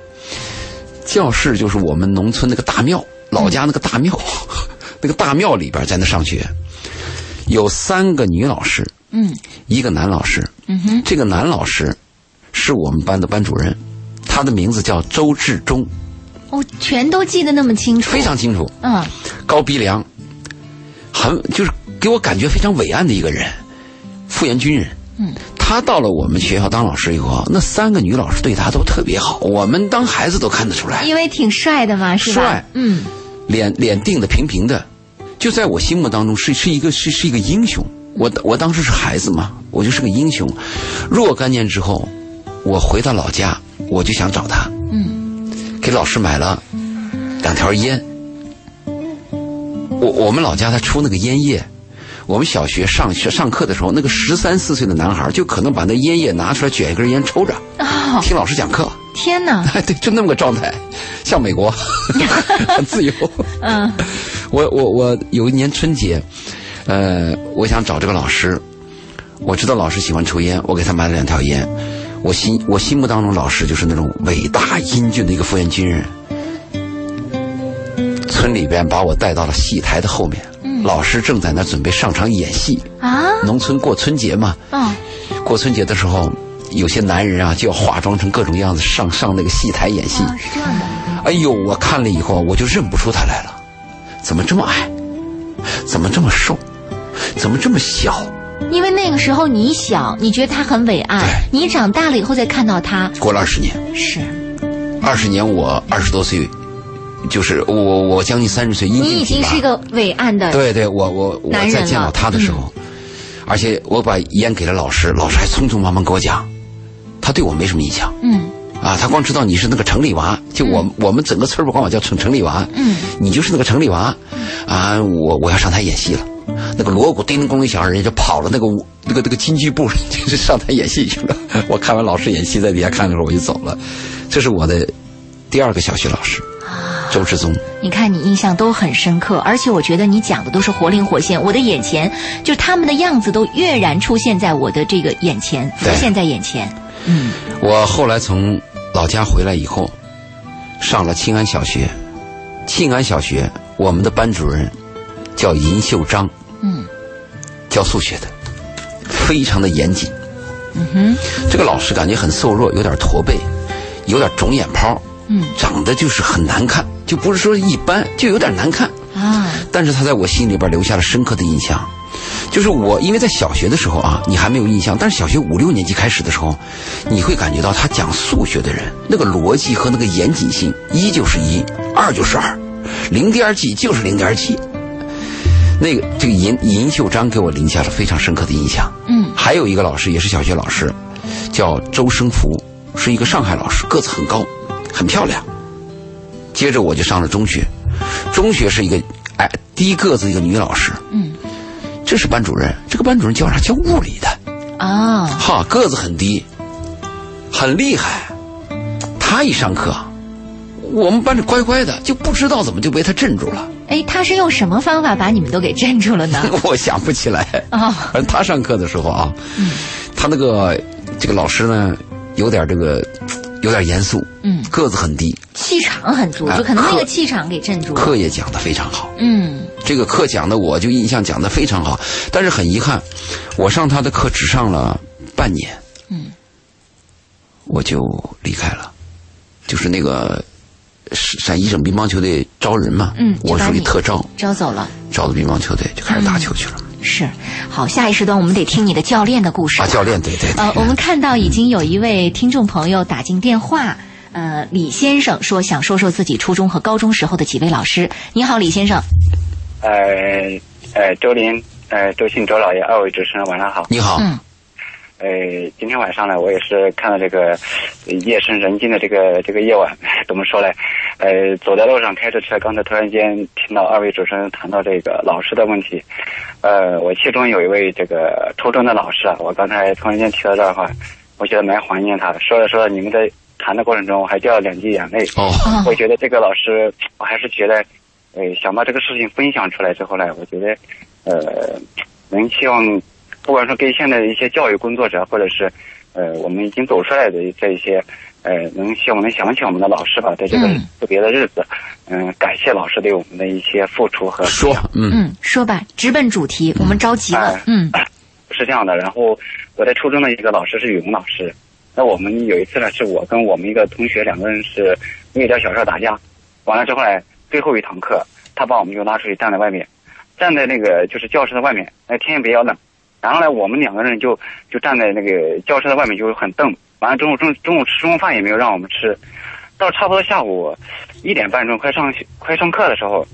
教室就是我们农村那个大庙，老家那个大庙，那个大庙里边在那上学，有三个女老师，嗯一个男老师。嗯哼，这个男老师是我们班的班主任，他的名字叫周志忠，哦，全都记得那么清楚。非常清楚。嗯高鼻梁，很就是给我感觉非常伟岸的一个人，复员军人。嗯，他到了我们学校当老师以后，那三个女老师对他都特别好，我们当孩子都看得出来，因为挺帅的嘛，是吧？帅嗯脸脸定的平平的，就在我心目当中是是一个是是一个英雄。我我当时是孩子嘛，我就是个英雄。若干年之后，我回到老家，我就想找他，嗯给老师买了两条烟。我我们老家他出那个烟叶，我们小学上学上课的时候，那个十三四岁的男孩就可能把那烟叶拿出来卷一根烟抽着，哦，听老师讲课。天哪！哎，对，就那么个状态，像美国，很自由。嗯我我我有一年春节，呃，我想找这个老师，我知道老师喜欢抽烟，我给他买了两条烟。我心我心目当中老师就是那种伟大英俊的一个复员军人。村里边把我带到了戏台的后面，老师正在那准备上场演戏。啊农村过春节嘛，嗯过春节的时候，有些男人啊就要化妆成各种样子上上那个戏台演戏。啊是这样的。哎呦，我看了以后我就认不出他来了，怎么这么矮？怎么这么瘦？怎么这么小？因为那个时候你小，你觉得他很伟岸，你长大了以后再看到他，过了二十年，是。二十年我二十多岁就是我我将近三十岁，你已经是一个伟岸的对对，我我我男人了在见到他的时候，而且我把烟给了老师，老师还匆匆忙忙给我讲，他对我没什么印象。嗯。啊，他光知道你是那个城里娃，就我、我们整个村儿管我叫城城里娃，嗯，你就是那个城里娃，啊，我我要上台演戏了，那个锣鼓叮铃咣铃响，人家就跑了那个舞那个那个京剧部，就是上台演戏去了。我看完老师演戏，在底下看的时候我就走了，这是我的第二个小学老师，周志宗。你看你印象都很深刻，而且我觉得你讲的都是活灵活现，我的眼前就他们的样子都跃然出现在我的这个眼前，浮现在眼前。嗯我后来从老家回来以后，上了庆安小学。庆安小学，我们的班主任叫尹秀章，嗯教数学的，非常的严谨。嗯哼这个老师感觉很瘦弱，有点驼背，有点肿眼泡，嗯长得就是很难看，就不是说一般，就有点难看。啊但是他在我心里边留下了深刻的印象。就是我，因为在小学的时候啊，你还没有印象，但是小学五六年级开始的时候，你会感觉到他讲数学的人那个逻辑和那个严谨性，一就是一，二就是二，零点几就是零点几。那个这个尹尹秀章给我留下了非常深刻的印象。嗯还有一个老师也是小学老师，叫周生福，是一个上海老师，个子很高，很漂亮。接着我就上了中学，中学是一个矮低个子一个女老师，嗯这是班主任。这个班主任叫啥？教物理的，啊哈，个子很低，很厉害。他一上课，我们班里乖乖的，就不知道怎么就被他镇住了。哎，他是用什么方法把你们都给镇住了呢？我想不起来。啊反正他上课的时候啊，他那个这个老师呢，有点这个，有点严肃，嗯个子很低，气场很足，啊就可能那个气场给镇住了。课也讲的非常好。嗯这个课讲的我就印象讲的非常好，但是很遗憾，我上他的课只上了半年，嗯，我就离开了，就是那个陕陕西省乒乓球队招人嘛，嗯我属于特招，招走了。招的乒乓球队就开始打球去了。是，好，下一时段我们得听你的教练的故事啊，教练，对对对，呃，我们看到已经有一位听众朋友打进电话，呃，李先生说想说说自己初中和高中时候的几位老师。你好，李先生。呃呃，周林，呃，周信，周老爷，二位主持人晚上好。你好，嗯呃，今天晚上呢，我也是看到这个呃夜深人静的这个这个夜晚，怎么说呢？呃，走在路上开着车，刚才突然间听到二位主持人谈到这个老师的问题。呃，我其中有一位这个初中的老师啊，我刚才突然间提到这儿的话，我觉得蛮怀念他的。说着说着，你们在谈的过程中，我还掉了两滴眼泪。哦，哦我觉得这个老师，我还是觉得，呃，想把这个事情分享出来之后呢，我觉得，呃，能希望，不管是跟现在的一些教育工作者，或者是，呃，我们已经走出来的这一些，呃，能希望能想起我们的老师吧，在这个嗯。特别的日子，嗯、感谢老师对我们的一些付出和说，嗯。嗯，说吧，直奔主题，我们着急了哎。嗯。是这样的，然后我在初中的一个老师是语文老师，那我们有一次呢，是我跟我们一个同学两个人是因为点小事打架，完了之后呢，最后一堂课，他把我们就拉出去站在外面，站在那个就是教室的外面，那天也比较冷，然后呢，我们两个人就就站在那个教室的外面就很瞪，完了中午中中午吃中午饭也没有让我们吃，到差不多下午一点半钟快上快上课的时候，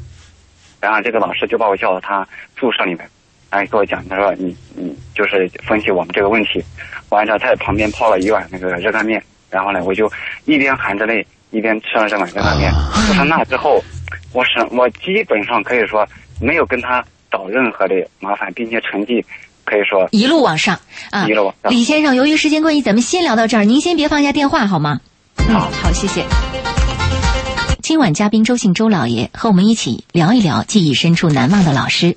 然后这个老师就把我叫到他宿舍里面。哎，跟我讲，他说你你就是分析我们这个问题，完了他在旁边泡了一碗那个热干面，然后呢，我就一边含着泪一边吃了这碗热干面。就从那之后，我是我基本上可以说没有跟他找任何的麻烦，并且成绩可以说一路往上啊。一路往，上。李先生，由于时间关系，咱们先聊到这儿，您先别放下电话好吗？嗯，好。好，谢谢。今晚嘉宾周姓周老爷和我们一起聊一聊记忆深处难忘的老师。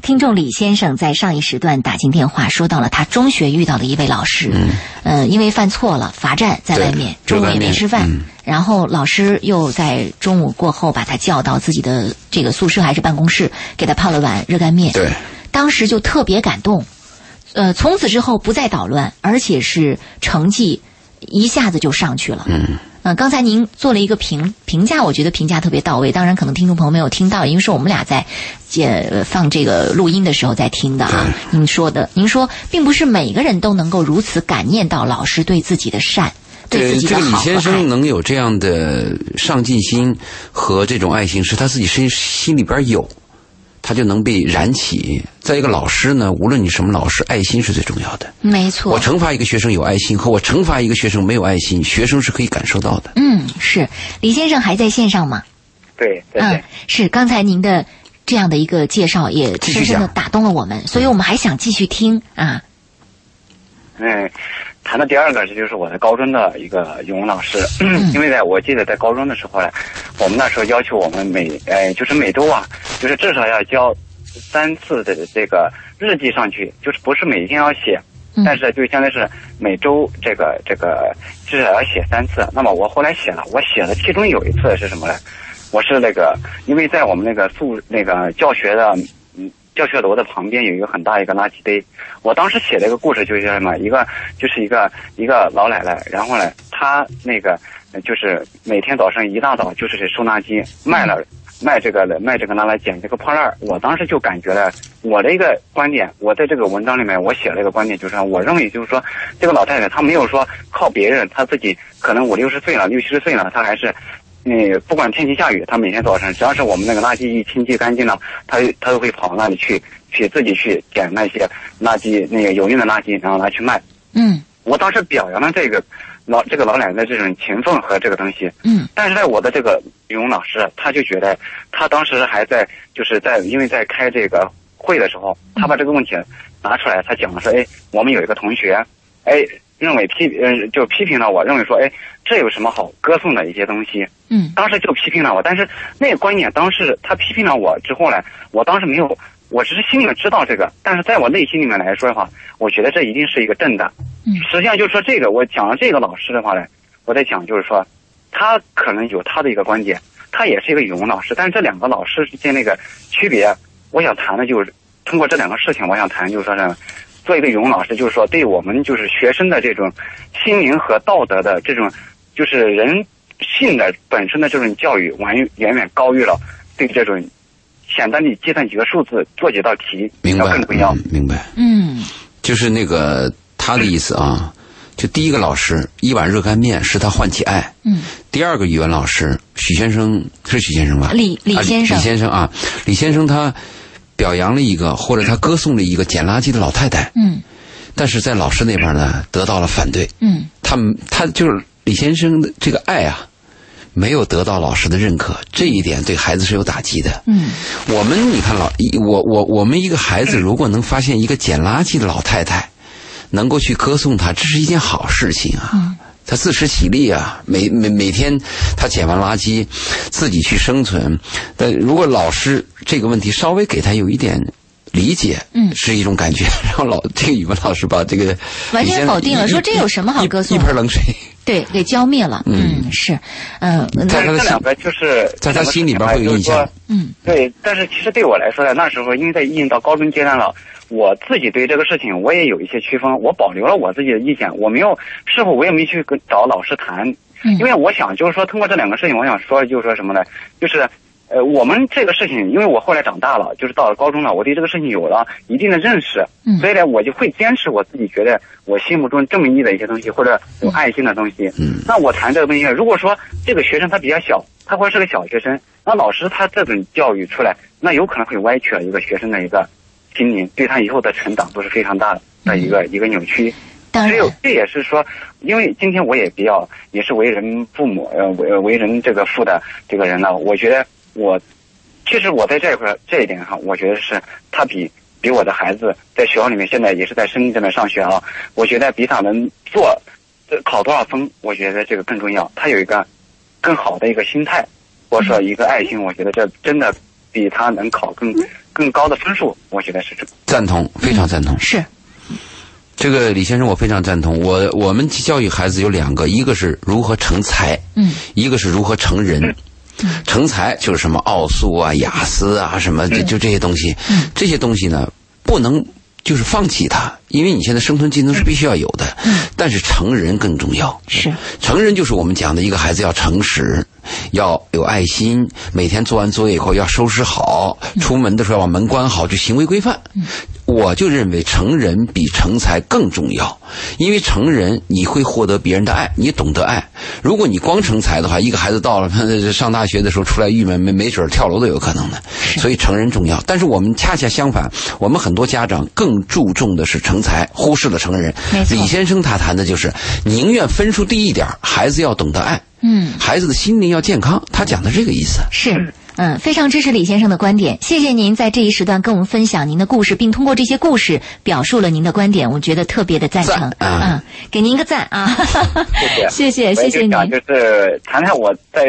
听众李先生在上一时段打进电话，说到了他中学遇到的一位老师，嗯，呃，因为犯错了罚站在外面，中午也没吃饭，然后老师又在中午过后把他叫到自己的这个宿舍还是办公室，给他泡了碗热干面，对，当时就特别感动，呃，从此之后不再捣乱，而且是成绩一下子就上去了。嗯，呃，刚才您做了一个评评价，我觉得评价特别到位。当然，可能听众朋友没有听到，因为是我们俩在呃放这个录音的时候在听的啊。您说的，您说并不是每个人都能够如此感念到老师对自己的善。对自己这个李先生。能有这样的上进心和这种爱心，是他自己身心里边有，他就能被燃起。再一个，老师呢，无论你什么老师，爱心是最重要的。没错，我惩罚一个学生有爱心，和我惩罚一个学生没有爱心，学生是可以感受到的。嗯，是李先生还在线上吗？对对对嗯，，是刚才您的这样的一个介绍，也继续讲深深的打动了我们，所以我们还想继续听啊。嗯，谈的第二个，这就是我在高中的一个语文老师，因为呢我记得在高中的时候呢，我们那时候要求我们每呃就是每周啊，就是至少要交三次的这个日记上去，就是不是每天要写，嗯但是就相当于是每周这个这个至少要写三次。那么我后来写了，我写了，其中有一次是什么呢？我是那个，因为在我们那个宿那个教学的嗯教学楼的旁边有一个很大一个垃圾堆，我当时写了一个故事，就是什么，一个就是一个一个老奶奶，然后呢，她那个呃就是每天早上一大早就是收垃圾，卖了卖这个的卖这个拿来捡这个破烂儿。我当时就感觉了，我的一个观点，我在这个文章里面我写了一个观点，就是说我认为就是说这个老太太她没有说靠别人，她自己可能五六十岁了，六七十岁了，她还是。嗯，不管天气下雨，她每天早晨只要是我们那个垃圾一清洁干净了，她她都会跑到那里去，去自己去捡那些垃圾，那个有用的垃圾，然后拿去卖。嗯我当时表扬了这个老这个老奶奶的这种勤奋和这个东西，嗯但是在我的这个语文老师，他就觉得他当时还在就是在因为在开这个会的时候，他把这个问题拿出来，他讲了说，哎，我们有一个同学，哎，认为批呃就批评了我，认为说，哎，这有什么好歌颂的一些东西？嗯当时就批评了我，但是那个观点，当时他批评了我之后呢，我当时没有，我只是心里面知道这个，但是在我内心里面来说的话，我觉得这一定是一个正的。嗯实际上就是说这个，我讲了这个老师的话呢，我在讲就是说，他可能有他的一个观点，他也是一个语文老师，但是这两个老师之间那个区别，我想谈的就是通过这两个事情，我想谈就是说呢。做一个语文老师，就是说对我们就是学生的这种心灵和道德的这种，就是人性的本身的这种教育，完远远高于了对这种简单的计算几个数字、做几道题明白要更重要。嗯明白。嗯就是那个他的意思啊，就第一个老师一碗热干面使他唤起爱，嗯第二个语文老师许先生是许先生吧？李李啊先生李先生啊，李先生他表扬了一个或者他歌颂了一个捡垃圾的老太太，嗯但是在老师那边呢得到了反对，嗯他们他就是李先生的这个爱啊。没有得到老师的认可，这一点对孩子是有打击的。嗯我们你看老一我我我们一个孩子 如果能发现一个捡垃圾的老太太，能够去歌颂她，这是一件好事情啊。嗯他自食其力啊，每每每天他捡完垃圾，自己去生存。但如果老师这个问题稍微给他有一点理解，嗯是一种感觉。然后老这个语文老师把这个完全否定了说这有什么好歌颂一盆冷水，对，给浇灭了。嗯是，嗯在他的心这两个就是在他心里边会有印象。嗯对，但是其实对我来说呢，那时候因为在已经到高中阶段了，我自己对这个事情我也有一些区分，我保留了我自己的意见，我没有，事后我也没去跟找老师谈，嗯因为我想就是说通过这两个事情，我想说就是说什么呢？就是。呃，我们这个事情，因为我后来长大了，就是到了高中了，我对这个事情有了一定的认识，嗯。所以呢，我就会坚持我自己觉得我心目中正义的一些东西，或者有爱心的东西。嗯。那我谈这个东西，如果说这个学生他比较小，他或者是个小学生，那老师他这种教育出来，那有可能会歪曲了一个学生的一个心灵，对他以后的成长都是非常大的一个、一个扭曲。当然。只有这也是说，因为今天我也比较也是为人父母呃为为人这个父的这个人了，我觉得我其实我在这一块这一点上，我觉得是他比比我的孩子在学校里面现在也是在深圳这边上学啊，我觉得比他能做呃考多少分，我觉得这个更重要。他有一个更好的一个心态，或者说一个爱心，我觉得这真的比他能考更更高的分数，我觉得是这赞同，非常赞同。是，这个李先生，我非常赞同。我我们教育孩子有两个，一个是如何成才，嗯一个是如何成人。成才就是什么奥数啊、雅思啊，什么就就这些东西。这些东西呢，不能就是放弃它，因为你现在生存技能是必须要有的。但是成人更重要。是，成人就是我们讲的一个孩子要诚实，要有爱心，每天做完作业以后要收拾好，出门的时候要把门关好，就行为规范。我就认为成人比成才更重要，因为成人你会获得别人的爱，你懂得爱。如果你光成才的话，一个孩子到了上大学的时候出来郁闷，没没准跳楼都有可能的。所以成人重要，但是我们恰恰相反，我们很多家长更注重的是成才，忽视了成人。李先生他谈的就是宁愿分数低一点，孩子要懂得爱，嗯，孩子的心灵要健康，他讲的这个意思。是。嗯，非常支持李先生的观点，谢谢您在这一时段跟我们分享您的故事，并通过这些故事表述了您的观点，我觉得特别的赞成。赞啊嗯，给您一个赞啊！谢谢谢谢谢您。我就是谈谈我在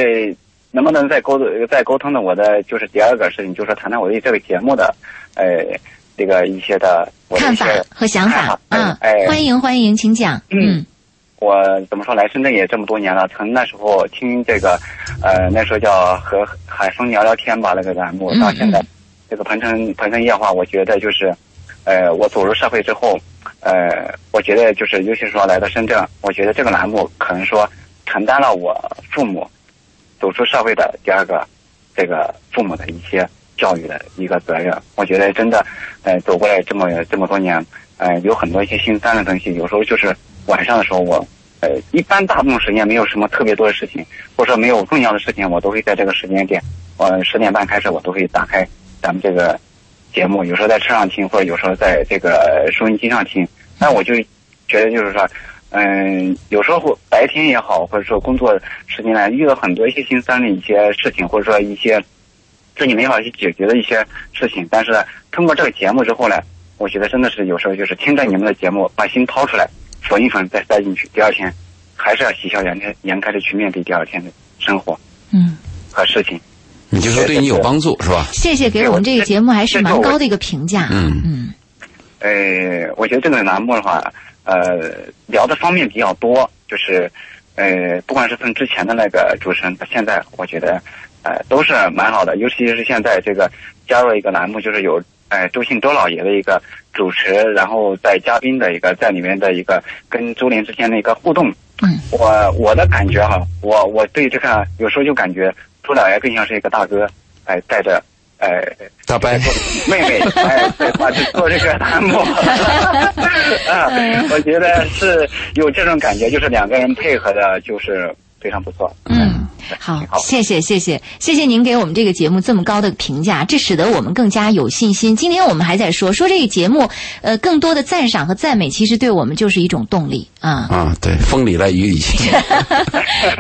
能不能再沟再沟通的我的就是第二个事情，就是谈谈我对这个节目的呃这个一些的看法和想法，嗯，哎，欢迎欢迎，请讲。嗯我怎么说来深圳也这么多年了，从那时候听这个，呃，那时候叫和海峰聊聊天吧那个栏目，嗯到现在嗯这个鹏城鹏城夜话，我觉得就是，呃，我走入社会之后，呃，我觉得就是尤其是说来到深圳，我觉得这个栏目可能说承担了我父母走出社会的第二个这个父母的一些教育的一个责任。我觉得真的，呃，走过来这么这么多年，呃，有很多一些心酸的东西，有时候就是晚上的时候我。呃，一般大部分时间没有什么特别多的事情，或者说没有重要的事情，我都会在这个时间点，呃，十点半开始，我都会打开咱们这个节目，有时候在车上听，或者有时候在这个收音机上听。那我就觉得就是说，嗯，有时候白天也好，或者说工作时间呢遇到很多一些心酸的一些事情，或者说一些自己没法去解决的一些事情，但是通过这个节目之后呢，我觉得真的是有时候就是听着你们的节目，把心掏出来，缝一缝再塞进去，第二天还是要喜笑颜开颜开的去面对第二天的生活嗯，和事情。你就说对你有帮助是吧？谢谢给我们这个节目还是蛮高的一个评价。嗯嗯呃，我觉得这个栏目的话，呃，聊的方面比较多，就是，呃，不管是从之前的那个主持人到现在，我觉得，呃，都是蛮好的。尤其是现在这个加入一个栏目，就是有，呃，周姓周老爷的一个主持，然后在嘉宾的一个在里面的一个跟周林之间的一个互动。嗯，我我的感觉哈，我我对这个有时候就感觉周老爷更像是一个大哥，哎、带着，哎、大伯，妹妹，哎，对吧？去做这个栏目，啊，我觉得是有这种感觉，就是两个人配合的，就是非常不错。嗯，好，好谢谢谢谢谢谢您给我们这个节目这么高的评价，这使得我们更加有信心。今天我们还在说说这个节目，呃，更多的赞赏和赞美，其实对我们就是一种动力啊。啊，对，风里来雨里去。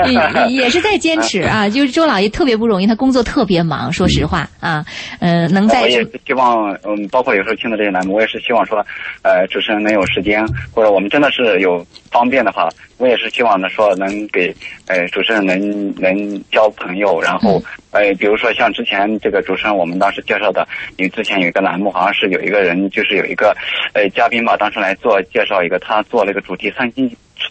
也 也是在坚持啊，就是周老爷特别不容易，他工作特别忙，说实话啊，呃，能在我也是希望，嗯，包括有时候听的这些栏目，我也是希望说，呃，主持人能有时间，或者我们真的是有方便的话，我也是希望呢说能给，呃，主持人能能交朋友，然后，呃，比如说像之前这个主持人，我们当时介绍的，因为之前有一个栏目，好像是有一个人，就是有一个，呃，嘉宾吧，当时来做介绍一个，他做了一个主题餐厅，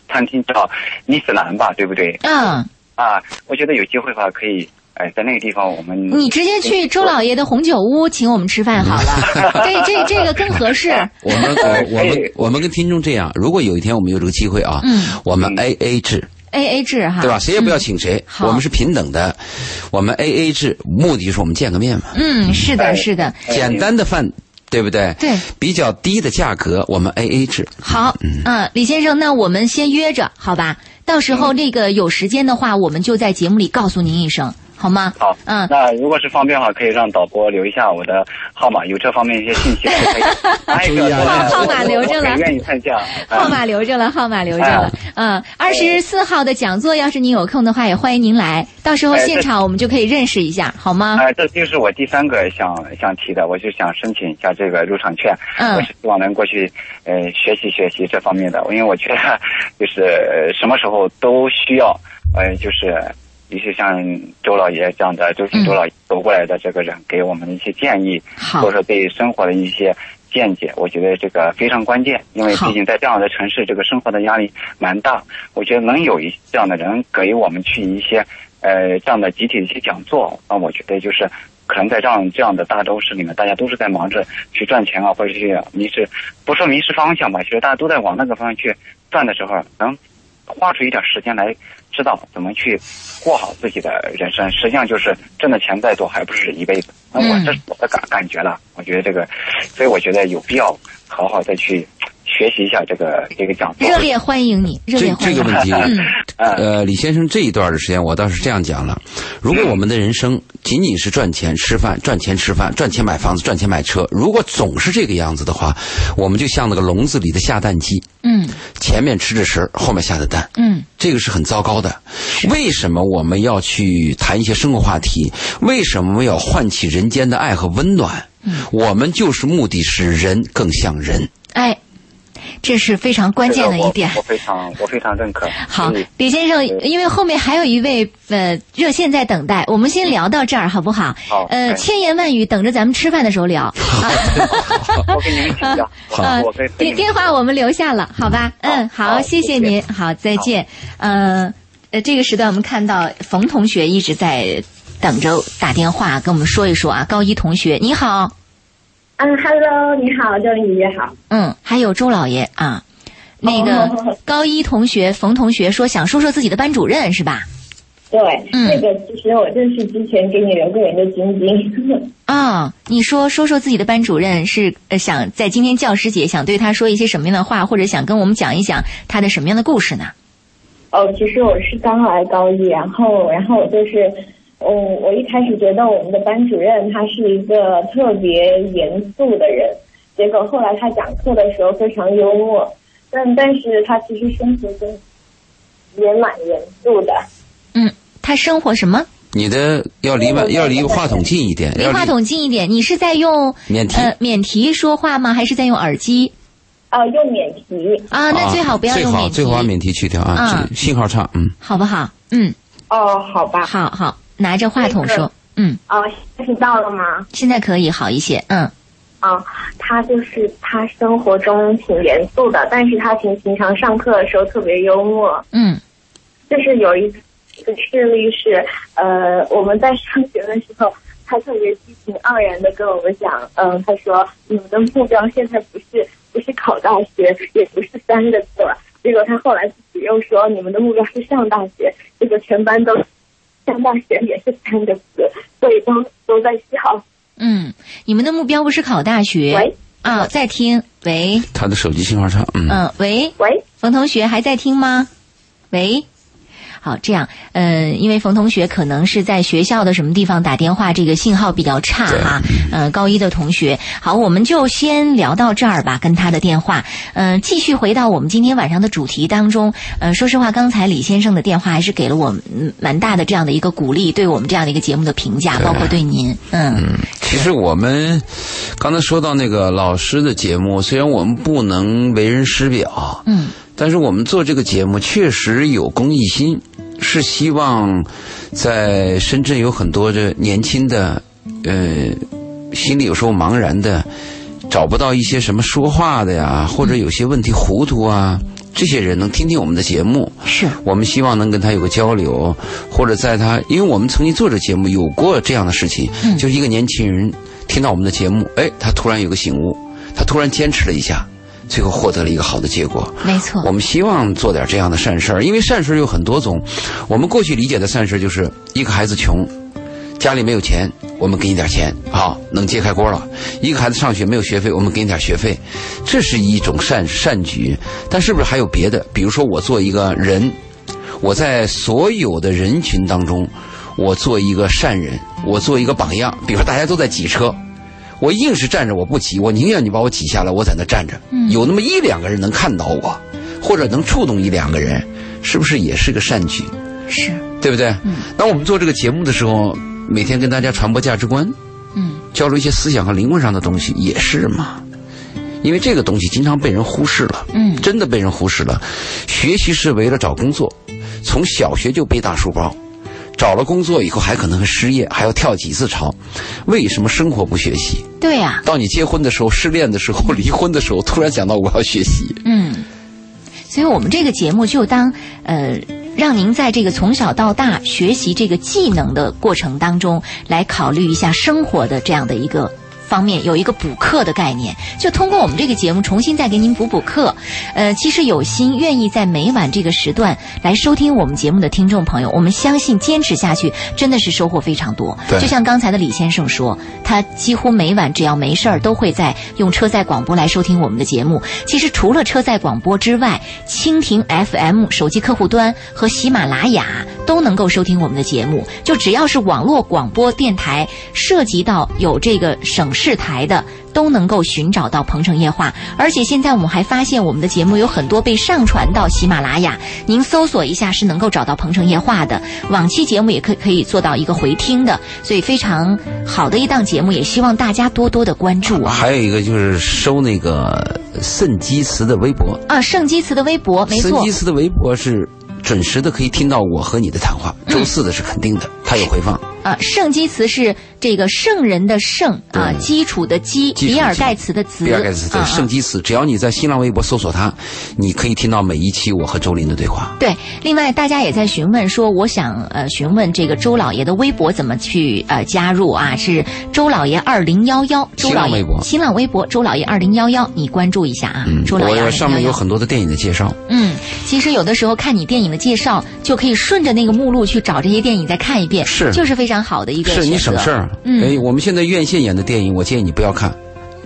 餐厅叫伊斯兰吧，对不对？嗯，啊，我觉得有机会的话可以，哎、在那个地方我们你直接去周老爷的红酒屋请我们吃饭好了，这这这个更合适。我们我，我们我们跟听众这样，如果有一天我们有这个机会啊，嗯我们 A A 制，A A 制哈，对吧？谁也不要请谁，好我们是平等的，我们 A A 制，目的就是我们见个面嘛，嗯，是的，是的，简单的饭，对不对？对，比较低的价格，我们 A A 制。好，嗯，李先生，那我们先约着，好吧？到时候那个有时间的话，我们就在节目里告诉您一声，好吗？好，嗯，那如果是方便的话，可以让导播留一下我的号码，有这方面一些信息，我可以拿一个注意啊号码留着了愿意参加。号码留着了，号码留着了。嗯，二十四号的讲座，要是您有空的话，也欢迎您来。到时候哎现场我们就可以认识一下，好吗？哎、这就是我第三个想想提的，我就想申请一下这个入场券，嗯我是希望能过去呃学习学习这方面的，因为我觉得就是呃什么时候都需要，呃，就是尤其像周老爷这样的周信周老爷走过来的这个人，给我们的一些建议，或者说对生活的一些见解，我觉得这个非常关键，因为毕竟在这样的城市，这个生活的压力蛮大。我觉得能有一这样的人给我们去一些呃这样的集体的一些讲座，那我觉得就是可能在这样这样的大都市里面，大家都是在忙着去赚钱啊，或者去迷失，不说迷失方向吧，其实大家都在往那个方向去赚的时候，能花出一点时间来知道怎么去过好自己的人生。实际上就是挣的钱再多，还不是一辈子。那我嗯这是我的感感觉了。我觉得这个，所以我觉得有必要好好的去学习一下这个这个讲座。热烈欢迎你，热烈欢迎你。这个问题，嗯呃，李先生这一段的时间，我倒是这样讲了：如果我们的人生仅仅是赚钱吃饭、赚钱吃饭、赚钱买房子、赚钱买车，如果总是这个样子的话，我们就像那个笼子里的下蛋鸡，嗯前面吃着食儿，后面下的蛋。嗯这个是很糟糕的。为什么我们要去谈一些生活话题？为什么要唤起人间的爱和温暖？嗯我们就是目的是人更像人。哎，这是非常关键的一点我。我非常我非常认可。好，李先生，因为后面还有一位呃热线在等待，我们先聊到这儿好不好？好呃，哎千言万语等着咱们吃饭的时候聊。啊 我给你们请教，呃我我可以跟你们电电话我们留下了，好吧？嗯，好，好谢谢您，好，再见。呃呃，这个时段我们看到冯同学一直在等着打电话跟我们说一说啊，高一同学你好，嗯，Hello，你好，周玲姐好。嗯，还有周老爷啊，那个哦高一同学冯同学说想说说自己的班主任是吧？对，嗯这个其实我就是之前给你留过言的晶晶。啊、你说说说自己的班主任是呃想在今天教师节想对他说一些什么样的话，或者想跟我们讲一讲他的什么样的故事呢？哦，其实我是刚来高一，然后然后我就是，嗯，我一开始觉得我们的班主任他是一个特别严肃的人，结果后来他讲课的时候非常幽默，但但是他其实生活中也蛮严肃的。嗯，他生活什么？你的要离麦要离话筒近一点，离话筒近一点。你是在用免提呃免提说话吗？还是在用耳机啊，用免提。啊？那最好不要最好用免提，最好把免提去掉啊，啊信号差，嗯。好不好？嗯，哦，好吧。好好，拿着话筒说。嗯，啊，听到了吗？现在可以好一些。嗯啊，他就是他生活中挺严肃的，但是他平平常上课的时候特别幽默。嗯就是有一一个事例是，呃，我们在上学的时候，他特别激情盎然的跟我们讲，嗯、他说你们的目标现在不是 不是考大学，也不是三个字了。结果他后来自己又说你们的目标是上大学，结果全班都上大学也是三个字，所以都都在笑。嗯，你们的目标不是考大学？喂啊，在听。喂，他的手机信号差，嗯，嗯，喂，喂，冯同学还在听吗？喂。好，这样，呃、因为冯同学可能是在学校的什么地方打电话，这个信号比较差哈。嗯、高一的同学，好，我们就先聊到这儿吧，跟他的电话。嗯、继续回到我们今天晚上的主题当中。呃、说实话，刚才李先生的电话还是给了我们嗯蛮大的这样的一个鼓励，对我们这样的一个节目的评价，包括对您，嗯其实我们刚才说到那个老师的节目，虽然我们不能为人师表，嗯但是我们做这个节目确实有公益心，是希望在深圳有很多的年轻的，呃，心里有时候茫然的，找不到一些什么说话的呀，或者有些问题糊涂啊，这些人能听听我们的节目，是，我们希望能跟他有个交流，或者在他，因为我们曾经做这节目有过这样的事情，嗯。就是一个年轻人听到我们的节目，哎，他突然有个醒悟，他突然坚持了一下，最后获得了一个好的结果。没错我，们希望做点这样的善事儿，因为善事儿有很多种。我们过去理解的善事儿就是一个孩子穷，家里没有钱，我们给你点钱，好，能揭开锅了。一个孩子上学没有学费，我们给你点学费，这是一种善善举。但是不是还有别的？比如说我做一个人，我在所有的人群当中，我做一个善人，我做一个榜样。比如说大家都在挤车，我硬是站着我不挤，我宁愿你把我挤下来，我在那站着。有那么一两个人能看到我，或者能触动一两个人，是不是也是个善举？是，对不对？当我们做这个节目的时候，每天跟大家传播价值观，嗯交流一些思想和灵魂上的东西，也是嘛。因为这个东西经常被人忽视了，嗯真的被人忽视了。学习是为了找工作，从小学就背大书包，找了工作以后还可能会失业，还要跳几次槽。为什么生活不学习？对呀、到你结婚的时候、失恋的时候、离婚的时候，突然想到我要学习。嗯，所以我们这个节目就当呃，让您在这个从小到大学习这个技能的过程当中，来考虑一下生活的这样的一个方面有一个补课的概念，就通过我们这个节目重新再给您补补课。呃，其实有心愿意在每晚这个时段来收听我们节目的听众朋友，我们相信坚持下去真的是收获非常多。对就像刚才的李先生说，他几乎每晚只要没事儿都会在用车载广播来收听我们的节目。其实除了车载广播之外，蜻蜓 FM 手机客户端和喜马拉雅都能够收听我们的节目。就只要是网络广播电台涉及到有这个省市台的。都能够寻找到《鹏城夜话》，而且现在我们还发现我们的节目有很多被上传到喜马拉雅，您搜索一下是能够找到《鹏城夜话》的。往期节目也可可以做到一个回听的，所以非常好的一档节目，也希望大家多多的关注啊。还有一个就是收那个圣基茨的微博，啊，圣基茨的微博没错圣基，茨的微博是准时的可以听到我和你的谈话，嗯周四的是肯定的，他有回放。啊，圣基茨是这个圣人的圣啊，基础的基，比尔盖茨的茨，比尔盖茨对啊啊圣基茨，只要你在新浪微博搜索他，你可以听到每一期我和周林的对话。对，另外大家也在询问说，我想呃询问这个周老爷的微博怎么去呃加入啊？是周老爷二零幺幺，周老爷新浪微博新浪微博周老爷二零幺幺，你关注一下啊，嗯，周老爷我上面有。很多的电影的介绍。嗯，其实有的时候看你电影的介绍，就可以顺着那个目录去找这些电影再看一遍，是就是非常好的一个是你省事儿。嗯哎，我们现在院线演的电影，我建议你不要看，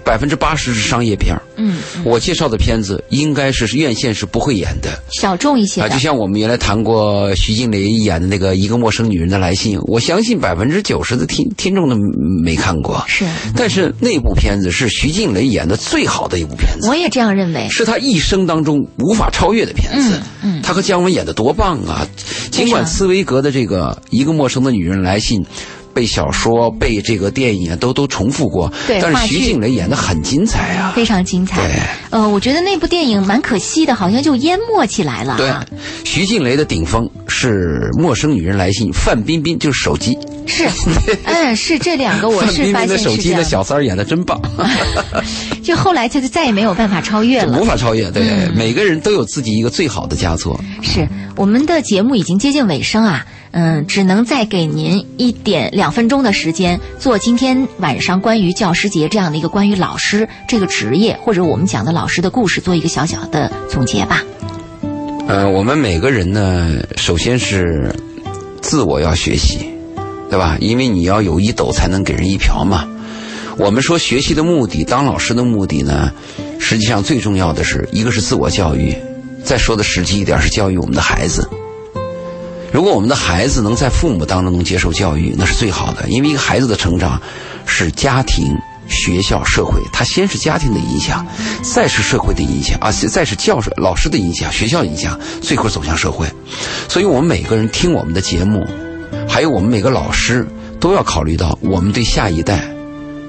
百分之八十是商业片儿嗯，我介绍的片子应该是院线是不会演的小众一些啊，的就。像我们原来谈过徐静蕾演的那个《一个陌生女人的来信》，我相信百分之九十的听听众都没看过。是，但是那部片子是徐静蕾演的最好的一部片子，我也这样认为。是她一生当中无法超越的片子。嗯嗯她和姜文演的多棒啊！尽管茨威格的这个《一个陌生的女人来信》。被小说、被这个电影啊都都重复过，但对但是徐静蕾演的很精彩啊！非常精彩对，呃，我觉得那部电影蛮可惜的，好像就淹没起来了对啊。，徐静蕾的顶峰是《陌生女人来信》，范冰冰就是手机，是，嗯，是这两个，我是发冰的手机的。小三儿演的真棒，就后来他就 再也没有办法超越了无。法超越。对，嗯每个人都有自己一个最好的佳作。是我们的节目已经接近尾声啊，嗯，只能再给您一点两分钟的时间，做今天晚上关于教师节这样的一个关于老师这个职业，或者我们讲的老师的故事，做一个小小的总结吧。呃，我们每个人呢，首先是自我要学习，对吧？因为你要有一斗才能给人一瓢嘛。我们说学习的目的，当老师的目的呢，实际上最重要的是一个是自我教育，再说的实际一点是教育我们的孩子。如果我们的孩子能在父母当中能接受教育，那是最好的。因为一个孩子的成长是家庭、学校、社会，他先是家庭的影响，再是社会的影响啊，再是教授、老师的影响、学校影响，最后走向社会。所以我们每个人听我们的节目，还有我们每个老师都要考虑到我们对下一代、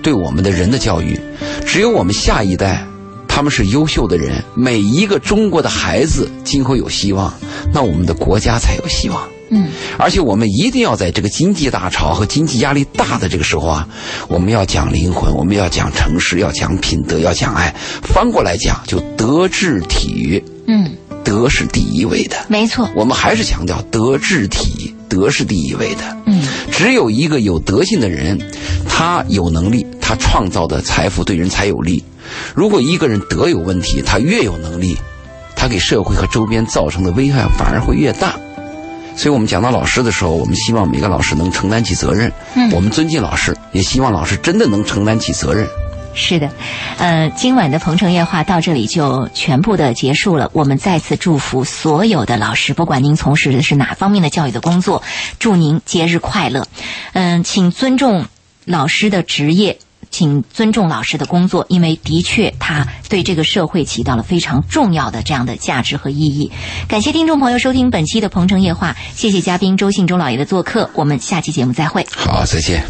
对我们的人的教育。只有我们下一代他们是优秀的人，每一个中国的孩子今后有希望，那我们的国家才有希望。嗯，而且我们一定要在这个经济大潮和经济压力大的这个时候啊，我们要讲灵魂，我们要讲诚实，要讲品德，要讲爱。翻过来讲，就德智体，嗯，德是第一位的。没错，我们还是强调德智体，德是第一位的。嗯，只有一个有德性的人，他有能力，他创造的财富对人才有利。如果一个人德有问题，他越有能力，他给社会和周边造成的危害反而会越大。所以我们讲到老师的时候，我们希望每个老师能承担起责任。嗯我们尊敬老师，也希望老师真的能承担起责任。是的，呃，今晚的《鹏城夜话》到这里就全部的结束了。我们再次祝福所有的老师，不管您从事的是哪方面的教育的工作，祝您节日快乐。嗯、请尊重老师的职业。请尊重老师的工作，因为的确他对这个社会起到了非常重要的这样的价值和意义。感谢听众朋友收听本期的鹏程夜话，谢谢嘉宾周信周老爷的做客，我们下期节目再会。好，再见。